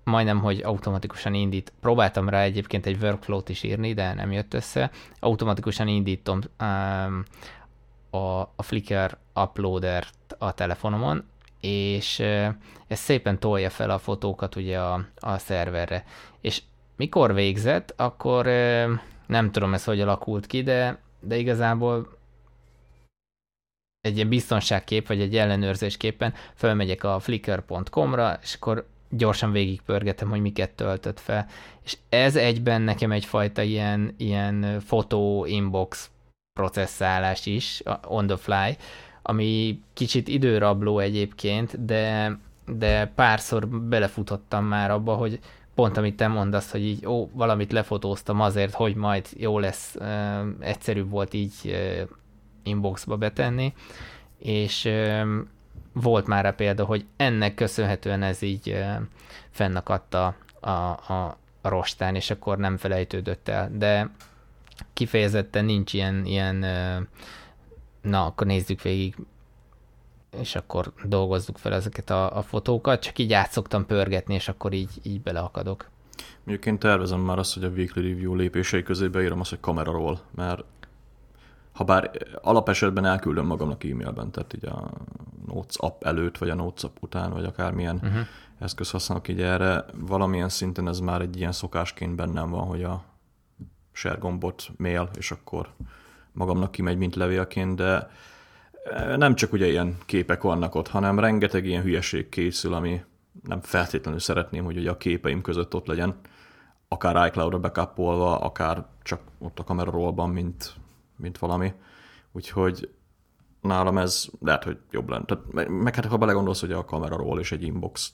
majdnem, hogy automatikusan indít. Próbáltam rá egyébként egy workflow-t is írni, de nem jött össze. Automatikusan indítom um, a, a Flickr uploader a telefonomon, és ez szépen tolja fel a fotókat ugye a, a szerverre. És mikor végzett, akkor nem tudom ez hogy alakult ki, de, de igazából egy ilyen biztonságkép, vagy egy ellenőrzésképpen felmegyek a flickr.com-ra, és akkor gyorsan végigpörgetem, hogy miket töltött fel. És ez egyben nekem egyfajta ilyen, ilyen fotó inbox processzálás is, on the fly, ami kicsit időrabló egyébként, de, de párszor belefutottam már abba, hogy pont amit te mondasz, hogy így ó, valamit lefotóztam azért, hogy majd jó lesz, egyszerűbb volt így inboxba betenni, és volt már a példa, hogy ennek köszönhetően ez így fennakadta a, a, a rostán, és akkor nem felejtődött el. De kifejezetten nincs ilyen, ilyen na, akkor nézzük végig, és akkor dolgozzuk fel ezeket a, a fotókat, csak így át szoktam pörgetni, és akkor így, így beleakadok. Mondjuk én tervezem már azt, hogy a weekly review lépései közé beírom azt, hogy kameraról, mert ha bár alapesetben elküldöm magamnak e-mailben, tehát így a Notes app előtt, vagy a Notes app után, vagy akármilyen uh-huh. eszköz használok így erre, valamilyen szinten ez már egy ilyen szokásként bennem van, hogy a share gombot mail, és akkor magamnak kimegy, mint levélként, de nem csak ugye ilyen képek vannak ott, hanem rengeteg ilyen hülyeség készül, ami nem feltétlenül szeretném, hogy ugye a képeim között ott legyen, akár iCloud-ra bekapolva, akár csak ott a kamerarólban, mint mint valami. Úgyhogy nálam ez lehet, hogy jobb lenne. Tehát, meg hát ha belegondolsz, hogy a kameraról és egy inbox,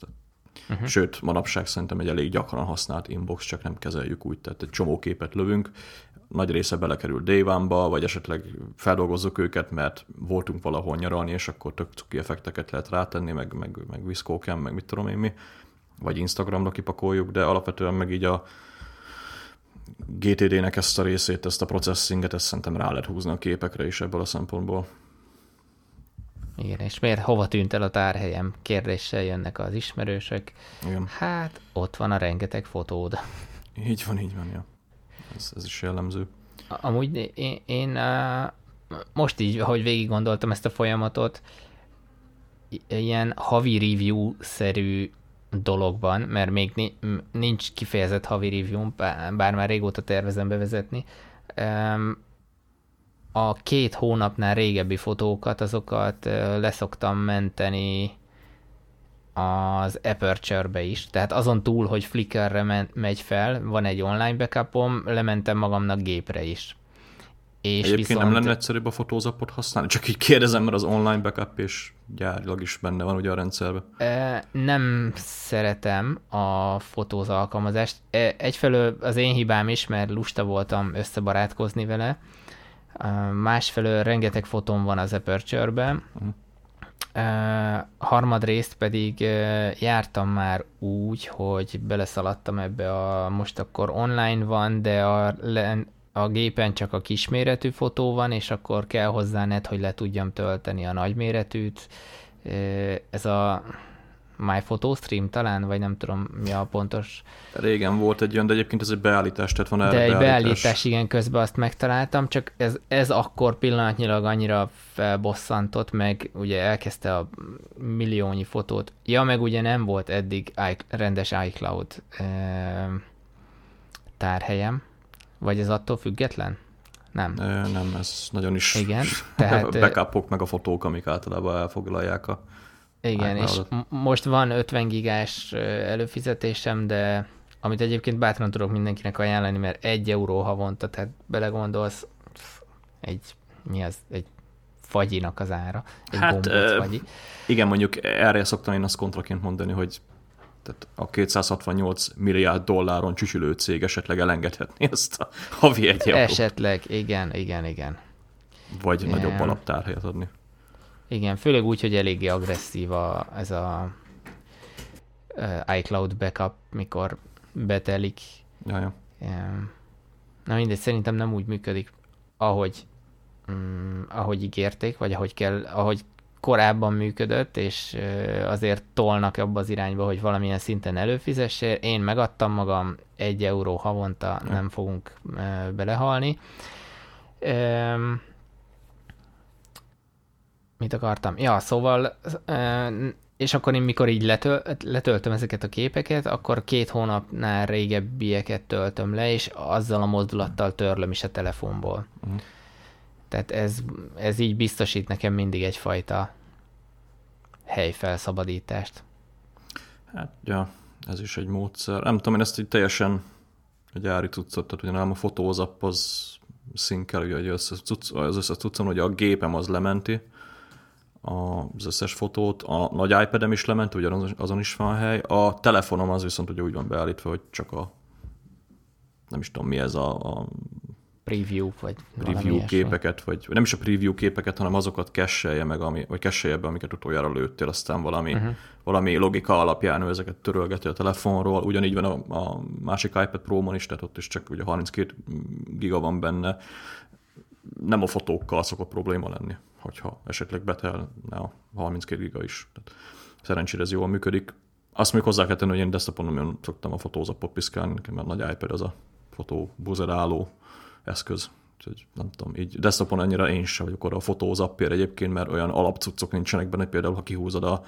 uh-huh. sőt, manapság szerintem egy elég gyakran használt inbox, csak nem kezeljük úgy, tehát egy csomó képet lövünk, nagy része belekerül Day vagy esetleg feldolgozzuk őket, mert voltunk valahol nyaralni, és akkor tök cuki effekteket lehet rátenni, meg, meg, meg viszkóken, meg mit tudom én mi, vagy Instagramra kipakoljuk, de alapvetően meg így a GTD-nek ezt a részét, ezt a processinget, ezt szerintem rá lehet húzni a képekre is ebből a szempontból. Igen, és miért hova tűnt el a tárhelyem? Kérdéssel jönnek az ismerősök. Igen. Hát, ott van a rengeteg fotód. Így van, így van, ja. Ez, ez is jellemző. Amúgy én, én most így, ahogy végig gondoltam ezt a folyamatot, ilyen havi review-szerű dologban, mert még nincs kifejezett havi review bár már régóta tervezem bevezetni, a két hónapnál régebbi fotókat, azokat leszoktam menteni az Aperture-be is, tehát azon túl, hogy Flickrre megy fel, van egy online backupom, lementem magamnak gépre is. És Egyébként viszont... nem lenne egyszerűbb a fotózapot használni? Csak így kérdezem, mert az online backup és gyárilag is benne van ugye a rendszerben. Nem szeretem a fotóz alkalmazást. Egyfelől az én hibám is, mert lusta voltam összebarátkozni vele, másfelől rengeteg fotón van az Aperture-ben, uh-huh. harmadrészt pedig jártam már úgy, hogy beleszaladtam ebbe a, most akkor online van, de a, a gépen csak a kisméretű fotó van, és akkor kell hozzá net, hogy le tudjam tölteni a nagyméretűt. Ez a My Photo Stream talán, vagy nem tudom mi a pontos. Régen volt egy olyan, de egyébként ez egy beállítás, tehát van erre De egy beállítás. beállítás, igen, közben azt megtaláltam, csak ez, ez akkor pillanatnyilag annyira felbosszantott, meg ugye elkezdte a milliónyi fotót. Ja, meg ugye nem volt eddig rendes iCloud e, tárhelyem, vagy ez attól független? Nem. Nem, ez nagyon is Igen, <laughs> tehát, backupok meg a fotók, amik általában elfoglalják a igen, és most van 50 gigás előfizetésem, de amit egyébként bátran tudok mindenkinek ajánlani, mert egy euró havonta, tehát belegondolsz, egy, mi az, egy fagyinak az ára, egy hát, fagyi. Igen, mondjuk erre szoktam én azt kontraként mondani, hogy tehát a 268 milliárd dolláron csücsülő cég esetleg elengedhetni ezt a havi egy. Esetleg, igen, igen, igen. Vagy igen. nagyobb alaptárhelyet adni. Igen, főleg úgy, hogy eléggé agresszív a, ez a uh, iCloud backup, mikor betelik. Jaja. Na mindegy, szerintem nem úgy működik, ahogy, um, ahogy ígérték, vagy ahogy kell, ahogy korábban működött, és azért tolnak abba az irányba, hogy valamilyen szinten előfizessél. Én megadtam magam, egy euró havonta nem fogunk belehalni. Mit akartam? Ja, szóval, és akkor én mikor így letöl, letöltöm ezeket a képeket, akkor két hónapnál régebbieket töltöm le, és azzal a mozdulattal törlöm is a telefonból. Uh-huh. Tehát ez, ez így biztosít nekem mindig egyfajta helyfelszabadítást. Hát, ja, ez is egy módszer. Nem tudom, én ezt így teljesen a gyári cuccot, tehát ugye nem a fotózap az szinkel, hogy az összes cuccon, hogy a gépem az lementi, az összes fotót, a nagy iPad-em is lement, ugye azon is van hely, a telefonom az viszont ugye úgy van beállítva, hogy csak a nem is tudom mi ez a, a preview, vagy preview képeket, vagy nem is a preview képeket, hanem azokat kesselje meg, ami, vagy kesselje be, amiket utoljára lőttél, aztán valami, uh-huh. valami logika alapján ő ezeket törölgeti a telefonról. Ugyanígy van a, a másik iPad Pro-mon is, tehát ott is csak ugye 32 giga van benne. Nem a fotókkal szokott probléma lenni hogyha esetleg betelne a 32 giga is. Tehát szerencsére ez jól működik. Azt még hozzá kell tenni, hogy én desktopon nagyon szoktam a fotózapot piszkálni, nekem a nagy iPad az a fotó buzeráló eszköz. Úgyhogy nem tudom, így desktopon annyira én sem vagyok arra a fotózappér egyébként, mert olyan alapcuccok nincsenek benne, például ha kihúzod a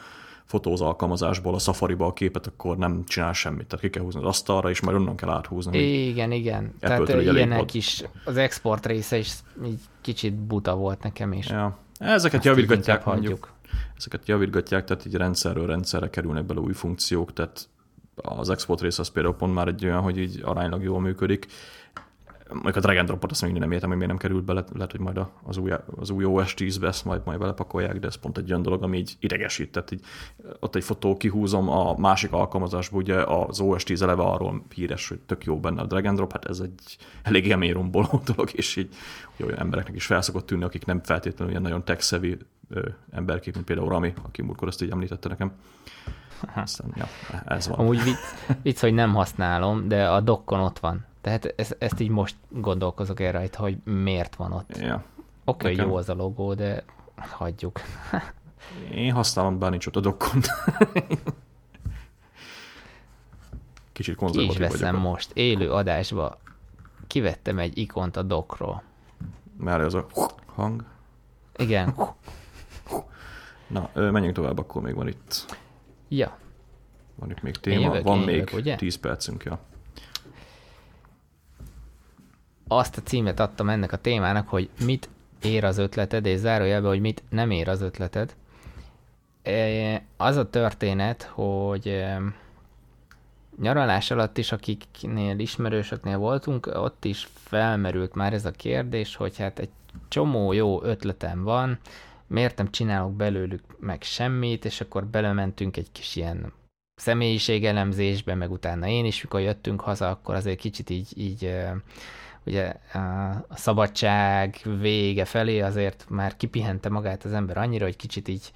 fotóz alkalmazásból a Safari-ba a képet, akkor nem csinál semmit. Tehát ki kell húzni az asztalra, és majd onnan kell áthúzni. Igen, igen. Tehát ilyenek is, az export része is így kicsit buta volt nekem is. Ja. Ezeket javítgatják mondjuk. Ezeket javítgatják, tehát így rendszerről rendszerre kerülnek bele új funkciók, tehát az export rész az például pont már egy olyan, hogy így aránylag jól működik. Mondjuk a drag and dropot azt még nem értem, hogy miért nem került bele, lehet, hogy majd az új, az új OS 10-be ezt majd, majd belepakolják, de ez pont egy olyan dolog, ami így idegesít. Tehát így, ott egy fotó kihúzom a másik alkalmazásból, ugye az OS 10 eleve arról híres, hogy tök jó benne a drag and drop, hát ez egy elég élményromboló <laughs> dolog, és így olyan embereknek is felszokott tűnni, akik nem feltétlenül ilyen nagyon tech emberkép, mint például Rami, aki múltkor azt így említette nekem. Aztán, ja, ez van. Amúgy vicc, vicc, hogy nem használom, de a dokkon ott van. Tehát ezt, ezt így most gondolkozok el rajta, hogy miért van ott. Ja. Oké, okay, jó az a logó, de hagyjuk. <laughs> Én használom, bár nincs ott a dokkon. <laughs> Kicsit konzervatív Ki is veszem vagyok. most. Élő adásba kivettem egy ikont a dokról. Már az a hang. Igen. Na, menjünk tovább, akkor még van itt. Ja. Van itt még téma, jövök, van még jövök, ugye? 10 percünk, ja. Azt a címet adtam ennek a témának, hogy mit ér az ötleted, és zárójelbe, hogy mit nem ér az ötleted. E, az a történet, hogy e, nyaralás alatt is, akiknél ismerősöknél voltunk, ott is felmerült már ez a kérdés, hogy hát egy csomó jó ötletem van, miért nem csinálok belőlük meg semmit, és akkor belementünk egy kis ilyen személyiségelemzésbe, meg utána én is, mikor jöttünk haza, akkor azért kicsit így, így ugye a szabadság vége felé azért már kipihente magát az ember annyira, hogy kicsit így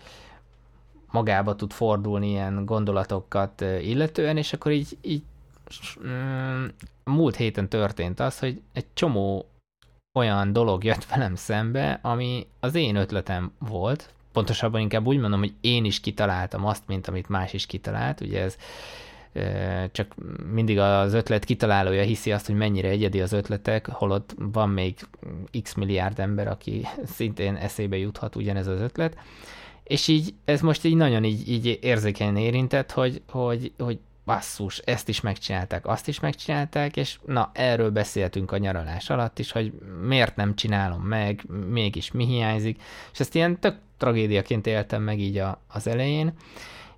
magába tud fordulni ilyen gondolatokat illetően, és akkor így, így mm, múlt héten történt az, hogy egy csomó olyan dolog jött velem szembe, ami az én ötletem volt, pontosabban inkább úgy mondom, hogy én is kitaláltam azt, mint amit más is kitalált, ugye ez csak mindig az ötlet kitalálója hiszi azt, hogy mennyire egyedi az ötletek, holott van még x milliárd ember, aki <laughs> szintén eszébe juthat ugyanez az ötlet. És így ez most így nagyon így, így érzékenyen érintett, hogy, hogy, hogy basszus, ezt is megcsinálták, azt is megcsinálták, és na, erről beszéltünk a nyaralás alatt is, hogy miért nem csinálom meg, mégis mi hiányzik, és ezt ilyen tök tragédiaként éltem meg így a, az elején,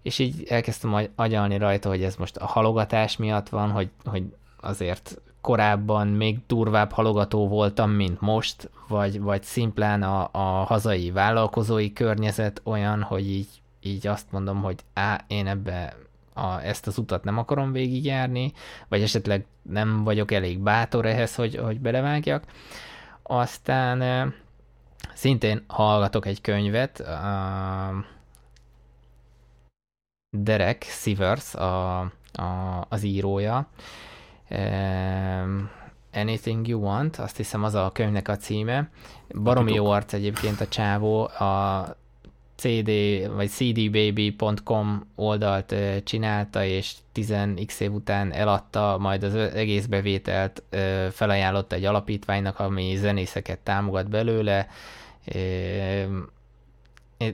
és így elkezdtem agyalni rajta, hogy ez most a halogatás miatt van, hogy, hogy azért korábban még durvább halogató voltam, mint most, vagy, vagy szimplán a, a hazai vállalkozói környezet olyan, hogy így, így azt mondom, hogy á, én ebbe a, ezt az utat nem akarom végigjárni, vagy esetleg nem vagyok elég bátor ehhez, hogy, hogy belevágjak. Aztán szintén hallgatok egy könyvet, a Derek Sivers a, a, az írója, Anything You Want, azt hiszem az a könyvnek a címe. Baromi jó arc egyébként a csávó, a cd vagy cdbaby.com oldalt csinálta, és 10x év után eladta, majd az egész bevételt felajánlotta egy alapítványnak, ami zenészeket támogat belőle.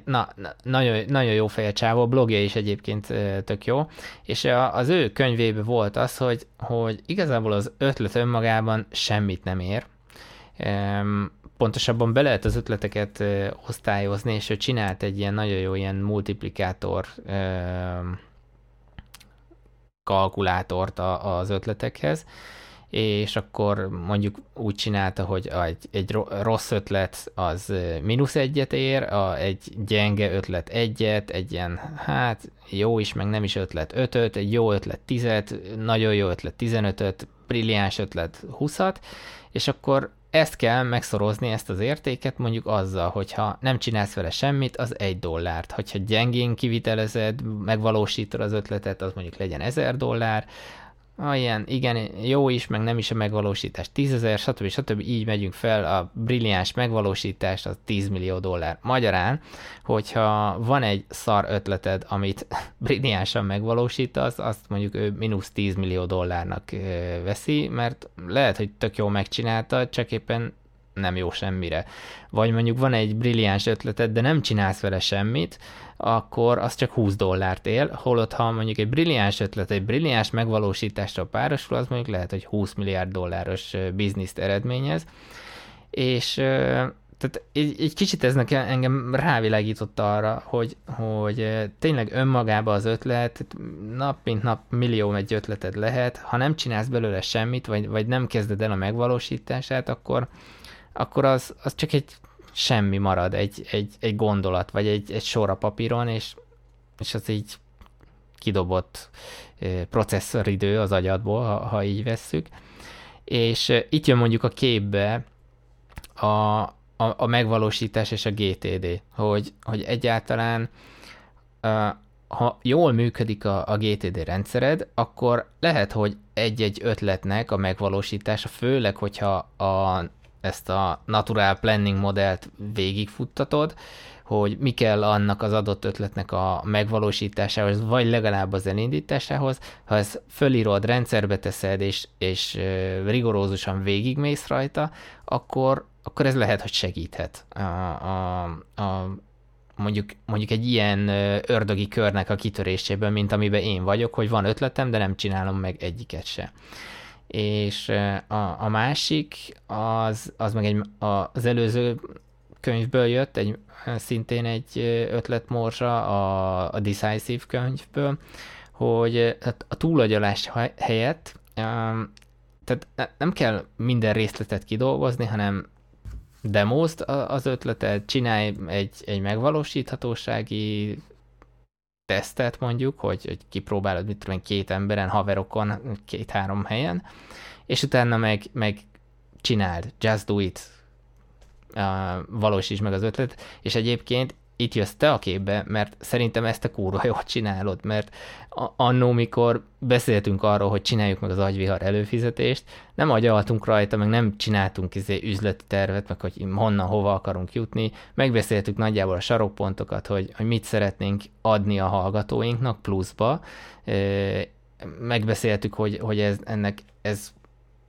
Na, nagyon, nagyon jó csávó, a blogja is egyébként tök jó, és az ő könyvében volt az, hogy, hogy igazából az ötlet önmagában semmit nem ér, pontosabban be lehet az ötleteket osztályozni, és ő csinált egy ilyen nagyon jó ilyen multiplikátor kalkulátort az ötletekhez, és akkor mondjuk úgy csinálta, hogy egy, egy rossz ötlet az mínusz egyet ér, a, egy gyenge ötlet egyet, egy ilyen, hát jó is, meg nem is ötlet ötöt, egy jó ötlet tizet, nagyon jó ötlet tizenötöt, brilliáns ötlet huszat, és akkor ezt kell megszorozni, ezt az értéket mondjuk azzal, hogyha nem csinálsz vele semmit, az egy dollárt. Hogyha gyengén kivitelezed, megvalósítod az ötletet, az mondjuk legyen ezer dollár, ah, ilyen, igen, jó is, meg nem is a megvalósítás 10 ezer, stb. stb. így megyünk fel, a brilliáns megvalósítás az 10 millió dollár. Magyarán, hogyha van egy szar ötleted, amit <laughs> brilliánsan megvalósítasz, azt mondjuk ő mínusz 10 millió dollárnak veszi, mert lehet, hogy tök jó megcsinálta, csak éppen nem jó semmire. Vagy mondjuk van egy brilliáns ötleted, de nem csinálsz vele semmit, akkor az csak 20 dollárt él, holott ha mondjuk egy brilliáns ötlet, egy brilliáns megvalósításra párosul, az mondjuk lehet, hogy 20 milliárd dolláros bizniszt eredményez, és tehát egy, egy kicsit ez nekem engem rávilágított arra, hogy, hogy tényleg önmagába az ötlet, nap mint nap millió egy ötleted lehet, ha nem csinálsz belőle semmit, vagy, vagy nem kezded el a megvalósítását, akkor, akkor az, az csak egy semmi marad, egy, egy, egy gondolat, vagy egy, egy sor a papíron, és, és az így kidobott processzoridő az agyadból, ha, ha így vesszük. És itt jön mondjuk a képbe a, a, a megvalósítás és a GTD, hogy, hogy egyáltalán ha jól működik a, a GTD rendszered, akkor lehet, hogy egy-egy ötletnek a megvalósítása, főleg, hogyha a, ezt a natural planning modellt végigfuttatod, hogy mi kell annak az adott ötletnek a megvalósításához, vagy legalább az elindításához. Ha ezt fölírod, rendszerbe teszed, és, és rigorózusan végigmész rajta, akkor, akkor ez lehet, hogy segíthet a, a, a, mondjuk, mondjuk egy ilyen ördögi körnek a kitörésében, mint amiben én vagyok, hogy van ötletem, de nem csinálom meg egyiket se. És a, a másik, az, az meg egy, az előző könyvből jött, egy, szintén egy ötletmorzsa a, a Decisive könyvből, hogy a túlagyalás helyett tehát nem kell minden részletet kidolgozni, hanem demozd az ötletet, csinálj egy, egy megvalósíthatósági tesztet mondjuk, hogy, hogy kipróbálod mit tudom két emberen, haverokon, két-három helyen, és utána meg, meg csináld, just do it, valósíts meg az ötlet, és egyébként itt jössz te a képbe, mert szerintem ezt a kurva jól csinálod, mert annó, mikor beszéltünk arról, hogy csináljuk meg az agyvihar előfizetést, nem agyaltunk rajta, meg nem csináltunk izé üzleti tervet, meg hogy honnan, hova akarunk jutni, megbeszéltük nagyjából a sarokpontokat, hogy, hogy mit szeretnénk adni a hallgatóinknak pluszba, megbeszéltük, hogy, hogy ez, ennek ez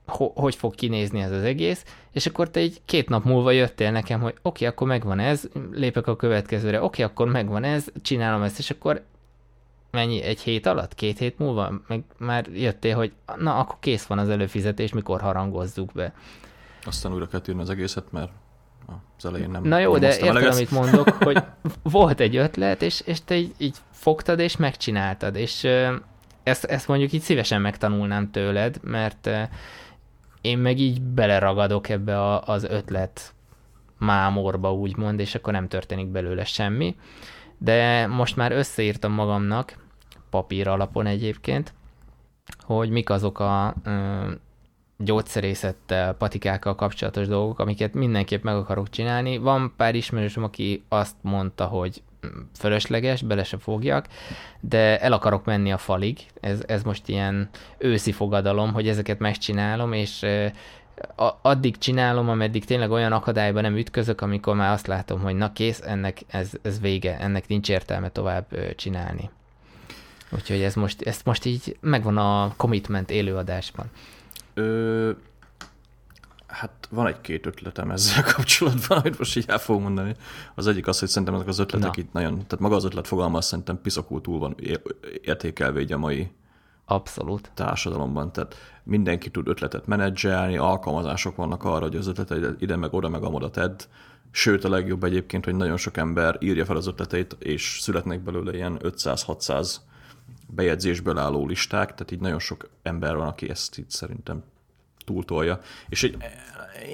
ho, hogy fog kinézni ez az egész, és akkor te egy két nap múlva jöttél nekem, hogy oké, okay, akkor megvan ez, lépek a következőre, oké, okay, akkor megvan ez, csinálom ezt, és akkor mennyi, egy hét alatt, két hét múlva, meg már jöttél, hogy na, akkor kész van az előfizetés, mikor harangozzuk be. Aztán újra kell tűnni az egészet, mert az elején nem Na jó, de értem, amit mondok, hogy volt egy ötlet, és, és te így, így fogtad, és megcsináltad, és ezt, ezt mondjuk így szívesen megtanulnám tőled, mert én meg így beleragadok ebbe a, az ötlet mámorba, úgymond, és akkor nem történik belőle semmi. De most már összeírtam magamnak, papír alapon egyébként, hogy mik azok a ö, gyógyszerészettel, patikákkal kapcsolatos dolgok, amiket mindenképp meg akarok csinálni. Van pár ismerősöm, aki azt mondta, hogy fölösleges, bele se fogjak, de el akarok menni a falig. Ez, ez most ilyen őszi fogadalom, hogy ezeket megcsinálom, és addig csinálom, ameddig tényleg olyan akadályba nem ütközök, amikor már azt látom, hogy na kész, ennek ez, ez vége, ennek nincs értelme tovább csinálni. Úgyhogy ez most, ezt most így megvan a commitment élőadásban. Ö, Hát van egy-két ötletem ezzel <laughs> kapcsolatban, amit most így el fogom mondani. Az egyik az, hogy szerintem ezek az ötletek Na. itt nagyon, tehát maga az ötlet fogalma szerintem piszakul túl van értékelve így a mai Abszolút. társadalomban. Tehát mindenki tud ötletet menedzselni, alkalmazások vannak arra, hogy az ötletet ide meg oda meg amoda tedd. Sőt, a legjobb egyébként, hogy nagyon sok ember írja fel az ötleteit, és születnek belőle ilyen 500-600 bejegyzésből álló listák, tehát így nagyon sok ember van, aki ezt itt szerintem túltolja. És egy,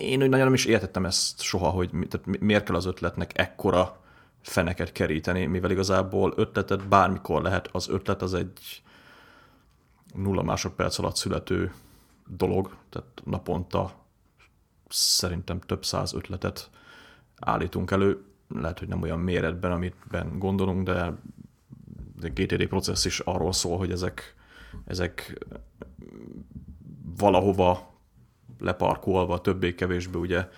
én úgy nagyon nem is értettem ezt soha, hogy tehát miért kell az ötletnek ekkora feneket keríteni, mivel igazából ötletet bármikor lehet, az ötlet az egy nulla másodperc alatt születő dolog, tehát naponta szerintem több száz ötletet állítunk elő, lehet, hogy nem olyan méretben, amit gondolunk, de a GTD processz is arról szól, hogy ezek, ezek valahova leparkolva, többé-kevésbé ugye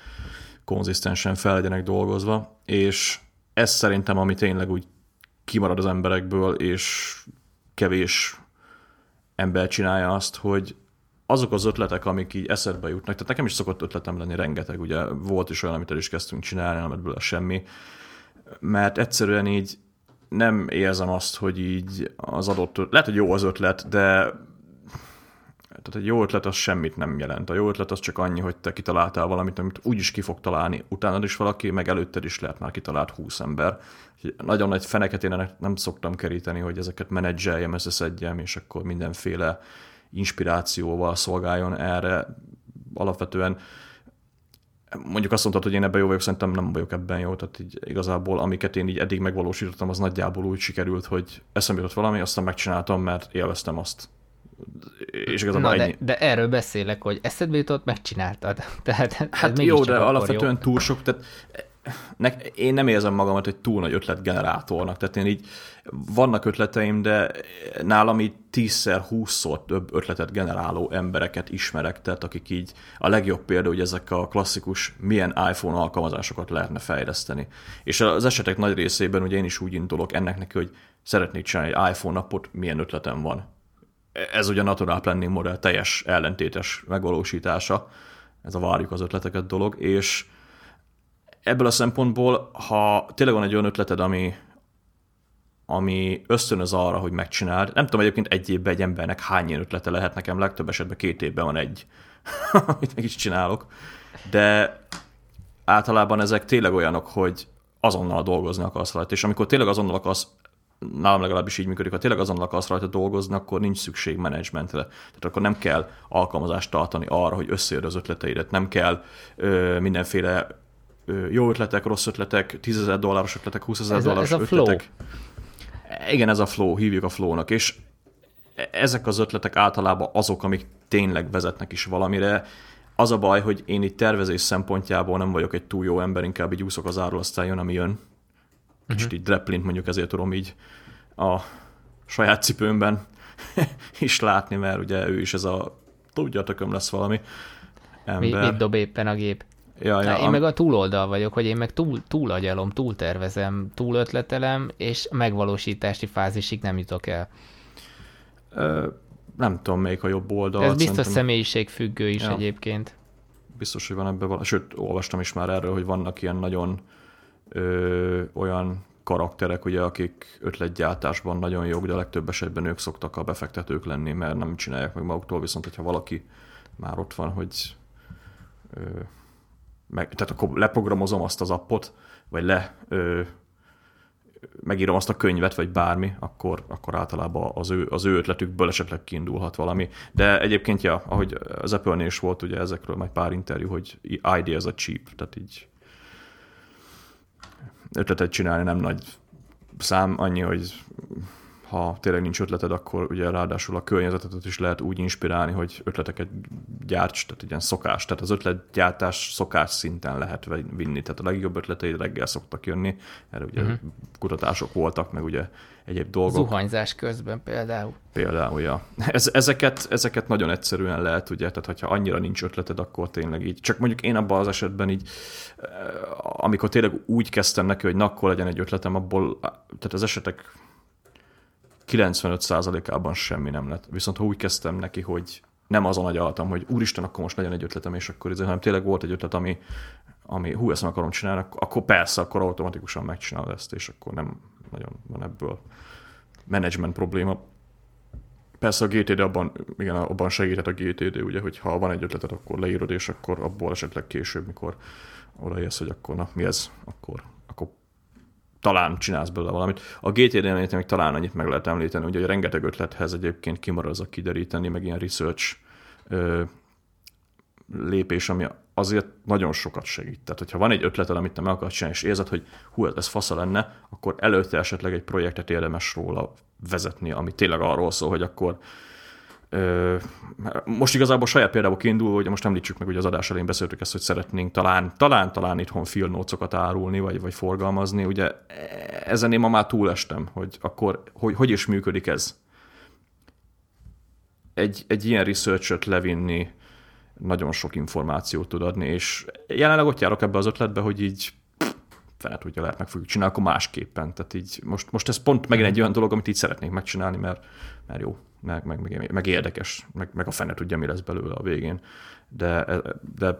konzisztensen fel legyenek dolgozva, és ez szerintem, ami tényleg úgy kimarad az emberekből, és kevés ember csinálja azt, hogy azok az ötletek, amik így eszedbe jutnak, tehát nekem is szokott ötletem lenni rengeteg, ugye volt is olyan, amit el is kezdtünk csinálni, nem ebből semmi, mert egyszerűen így nem érzem azt, hogy így az adott, lehet, hogy jó az ötlet, de tehát egy jó ötlet az semmit nem jelent. A jó ötlet az csak annyi, hogy te kitaláltál valamit, amit úgyis ki fog találni. Utána is valaki, meg előtted is lehet már kitalált 20 ember. Nagyon nagy feneket én nem szoktam keríteni, hogy ezeket menedzseljem, összeszedjem, és akkor mindenféle inspirációval szolgáljon erre. Alapvetően mondjuk azt mondtad, hogy én ebben jó vagyok, szerintem nem vagyok ebben jó, tehát így igazából amiket én így eddig megvalósítottam, az nagyjából úgy sikerült, hogy eszembe jutott valami, aztán megcsináltam, mert élveztem azt. És igazából Na, ennyi. De, de erről beszélek, hogy eszedbe jutott, megcsináltad. <laughs> Tehát, hát jó, de alapvetően jó. túl sok, tehát ne, én nem érzem magamat egy túl nagy ötletgenerátornak, tehát én így vannak ötleteim, de nálam így tízszer, húszszor több ötletet generáló embereket ismerek, tehát akik így a legjobb példa, hogy ezek a klasszikus milyen iPhone alkalmazásokat lehetne fejleszteni. És az esetek nagy részében ugye én is úgy indulok ennek neki, hogy szeretnék csinálni egy iPhone napot, milyen ötletem van. Ez ugye a Natural Planning modell teljes ellentétes megvalósítása, ez a várjuk az ötleteket dolog, és ebből a szempontból, ha tényleg van egy olyan ötleted, ami, ami ösztönöz arra, hogy megcsináld, nem tudom egyébként egy évben egy embernek hány ilyen ötlete lehet, nekem legtöbb esetben két évben van egy, <laughs> amit meg is csinálok, de általában ezek tényleg olyanok, hogy azonnal dolgozni akarsz rajta, és amikor tényleg azonnal akarsz, nálam legalábbis így működik, ha tényleg azonnal akarsz rajta dolgozni, akkor nincs szükség menedzsmentre. Tehát akkor nem kell alkalmazást tartani arra, hogy összejöd az ötleteidet, nem kell ö, mindenféle jó ötletek, rossz ötletek, 10 ezer dolláros ötletek, 20 ezer dolláros ez a ötletek. Flow. Igen, ez a flow, hívjuk a flownak, és ezek az ötletek általában azok, amik tényleg vezetnek is valamire. Az a baj, hogy én itt tervezés szempontjából nem vagyok egy túl jó ember, inkább így úszok az árról, aztán jön, ami jön. Kicsit uh-huh. így dreplint mondjuk ezért tudom így a saját cipőmben <laughs> is látni, mert ugye ő is ez a tudja, tököm lesz valami ember. Mi, mit dob éppen a gép? Ja, ja, én am... meg a túloldal vagyok, hogy én meg túl, túl agyalom, túl tervezem, túl ötletelem, és megvalósítási fázisig nem jutok el. Ö, nem tudom, melyik a jobb oldal. Ez biztos szerintem... személyiségfüggő is ja. egyébként. Biztos, hogy van ebben valami. Sőt, olvastam is már erről, hogy vannak ilyen nagyon ö, olyan karakterek, ugye, akik ötletgyártásban nagyon jók, de legtöbb esetben ők szoktak a befektetők lenni, mert nem csinálják meg maguktól, viszont hogyha valaki már ott van, hogy ö, meg, tehát akkor leprogramozom azt az appot, vagy le ö, megírom azt a könyvet, vagy bármi, akkor, akkor általában az ő, az ő ötletükből esetleg kiindulhat valami. De egyébként, ja, ahogy az Apple-nél is volt ugye ezekről majd pár interjú, hogy ideas a cheap, tehát így ötletet csinálni nem nagy szám, annyi, hogy ha tényleg nincs ötleted, akkor ugye ráadásul a környezetet is lehet úgy inspirálni, hogy ötleteket gyárts, tehát ilyen szokás. Tehát az ötletgyártás szokás szinten lehet vinni. Tehát a legjobb ötleteid reggel szoktak jönni. Erre ugye uh-huh. kutatások voltak, meg ugye egyéb dolgok. Zuhanyzás közben például. Például, ja. Ez, ezeket, ezeket nagyon egyszerűen lehet, ugye, tehát hogyha annyira nincs ötleted, akkor tényleg így. Csak mondjuk én abban az esetben így, eh, amikor tényleg úgy kezdtem neki, hogy na, akkor legyen egy ötletem, abból, tehát az esetek 95%-ában semmi nem lett. Viszont ha úgy kezdtem neki, hogy nem azon agyaltam, hogy úristen, akkor most legyen egy ötletem, és akkor ez, hanem tényleg volt egy ötlet, ami, ami hú, ezt akarom csinálni, akkor persze, akkor automatikusan megcsinálod ezt, és akkor nem nagyon van ebből management probléma. Persze a GTD abban, igen, abban segített a GTD, ugye, hogy ha van egy ötleted, akkor leírod, és akkor abból esetleg később, mikor odaérsz, hogy akkor na, mi ez, akkor, akkor talán csinálsz belőle valamit. A GTD-nél még talán annyit meg lehet említeni, hogy rengeteg ötlethez egyébként kimarad az a kideríteni, meg ilyen research lépés, ami azért nagyon sokat segít. Tehát, hogyha van egy ötleted, amit te meg akarsz csinálni, és érzed, hogy hú, ez fasza lenne, akkor előtte esetleg egy projektet érdemes róla vezetni, ami tényleg arról szól, hogy akkor most igazából saját példából kiindulva, hogy most említsük meg, hogy az adás elején beszéltük ezt, hogy szeretnénk talán, talán, talán itthon filnócokat árulni, vagy, vagy forgalmazni. Ugye ezen én ma már túlestem, hogy akkor hogy, hogy is működik ez. Egy, egy ilyen research levinni nagyon sok információt tud adni, és jelenleg ott járok ebbe az ötletbe, hogy így fel tudja, lehet meg fogjuk csinálni, akkor másképpen. Tehát így most, most ez pont megint egy olyan dolog, amit így szeretnék megcsinálni, mert, mert jó meg, meg, meg, meg érdekes, meg, meg a fene tudja, mi lesz belőle a végén. De, de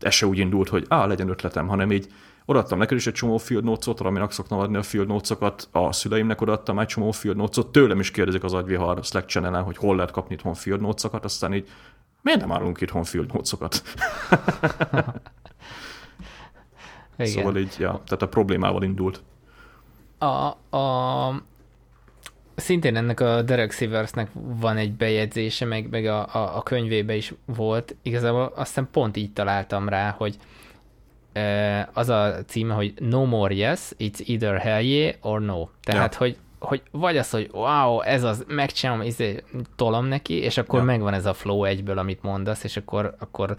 ez se úgy indult, hogy á, legyen ötletem, hanem így Odaadtam neked is egy csomó field notes-ot, aminek szoktam adni a field notes-okat, a szüleimnek odaadtam egy csomó field notes-ot, tőlem is kérdezik az agyvihar Slack channel hogy hol lehet kapni itthon field notes-okat, aztán így miért nem árulunk itthon field notes-okat? Igen. Szóval így, ja, tehát a problémával indult. A, a, szintén ennek a Derek Siversnek van egy bejegyzése, meg, meg a, a, a könyvébe is volt. Igazából azt hiszem pont így találtam rá, hogy az a címe, hogy No more yes, it's either hell yeah or no. Tehát, ja. hogy, hogy vagy az, hogy wow, ez az, megcsinálom, izé, tolom neki, és akkor ja. megvan ez a flow egyből, amit mondasz, és akkor, akkor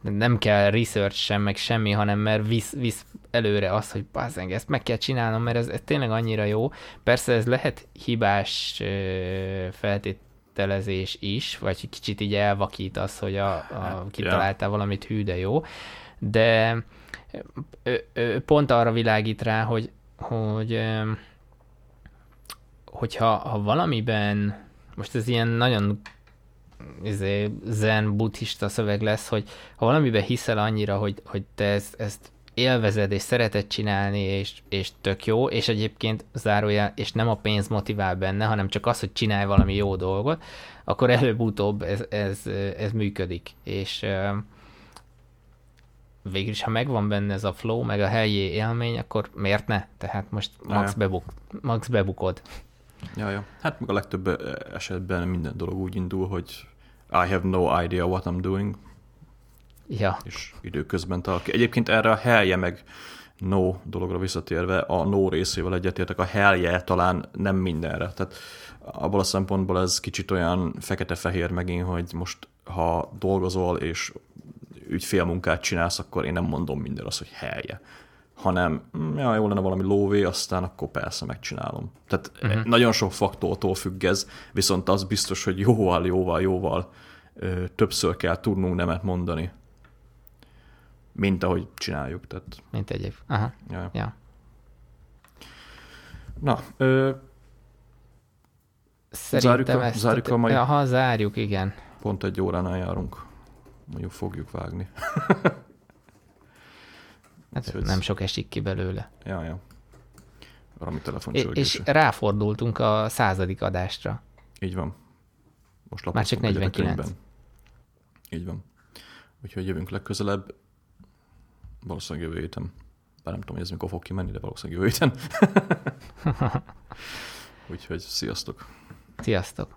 nem kell research sem, meg semmi, hanem mert visz, visz előre az, hogy bazzeng, ezt meg kell csinálnom, mert ez, ez tényleg annyira jó. Persze ez lehet hibás feltételezés is, vagy kicsit így elvakít az, hogy a, a kitaláltál valamit hű, de jó, de ő, ő pont arra világít rá, hogy, hogy hogyha ha valamiben, most ez ilyen nagyon izé, zen buddhista szöveg lesz, hogy ha valamiben hiszel annyira, hogy, hogy te ezt, ezt élvezed és szereted csinálni, és, és tök jó, és egyébként zárójel, és nem a pénz motivál benne, hanem csak az, hogy csinálj valami jó dolgot, akkor előbb-utóbb ez, ez, ez működik. És végülis, ha megvan benne ez a flow, meg a helyi élmény, akkor miért ne? Tehát most max, bebuk, max bebukod. Ja, ja. Hát meg a legtöbb esetben minden dolog úgy indul, hogy I have no idea what I'm doing. Ja. És időközben talál Egyébként erre a helye meg no dologra visszatérve, a no részével egyetértek, a helye talán nem mindenre. Tehát abból a szempontból ez kicsit olyan fekete-fehér megint, hogy most ha dolgozol és ügyfélmunkát csinálsz, akkor én nem mondom minden az, hogy helye hanem mm, ja, jó lenne valami lóvé, aztán akkor persze megcsinálom. Tehát uh-huh. nagyon sok faktortól függ ez, viszont az biztos, hogy jóval, jóval, jóval ö, többször kell tudnunk nemet mondani, mint ahogy csináljuk. Tehát... Mint egyéb. Aha. Ja. ja. Na, ö, Szerintem zárjuk ezt... Zárjuk a mai... Ha zárjuk, igen. Pont egy óránál járunk. Mondjuk fogjuk vágni. <laughs> Hát Úgyhogy... nem sok esik ki belőle. Ja, ja. Valami telefon És ráfordultunk a századik adásra. Így van. Most Már csak 49. Így van. Úgyhogy jövünk legközelebb. Valószínűleg jövő héten. Bár nem tudom, hogy ez mikor fog kimenni, de valószínűleg jövő héten. <laughs> Úgyhogy sziasztok. Sziasztok.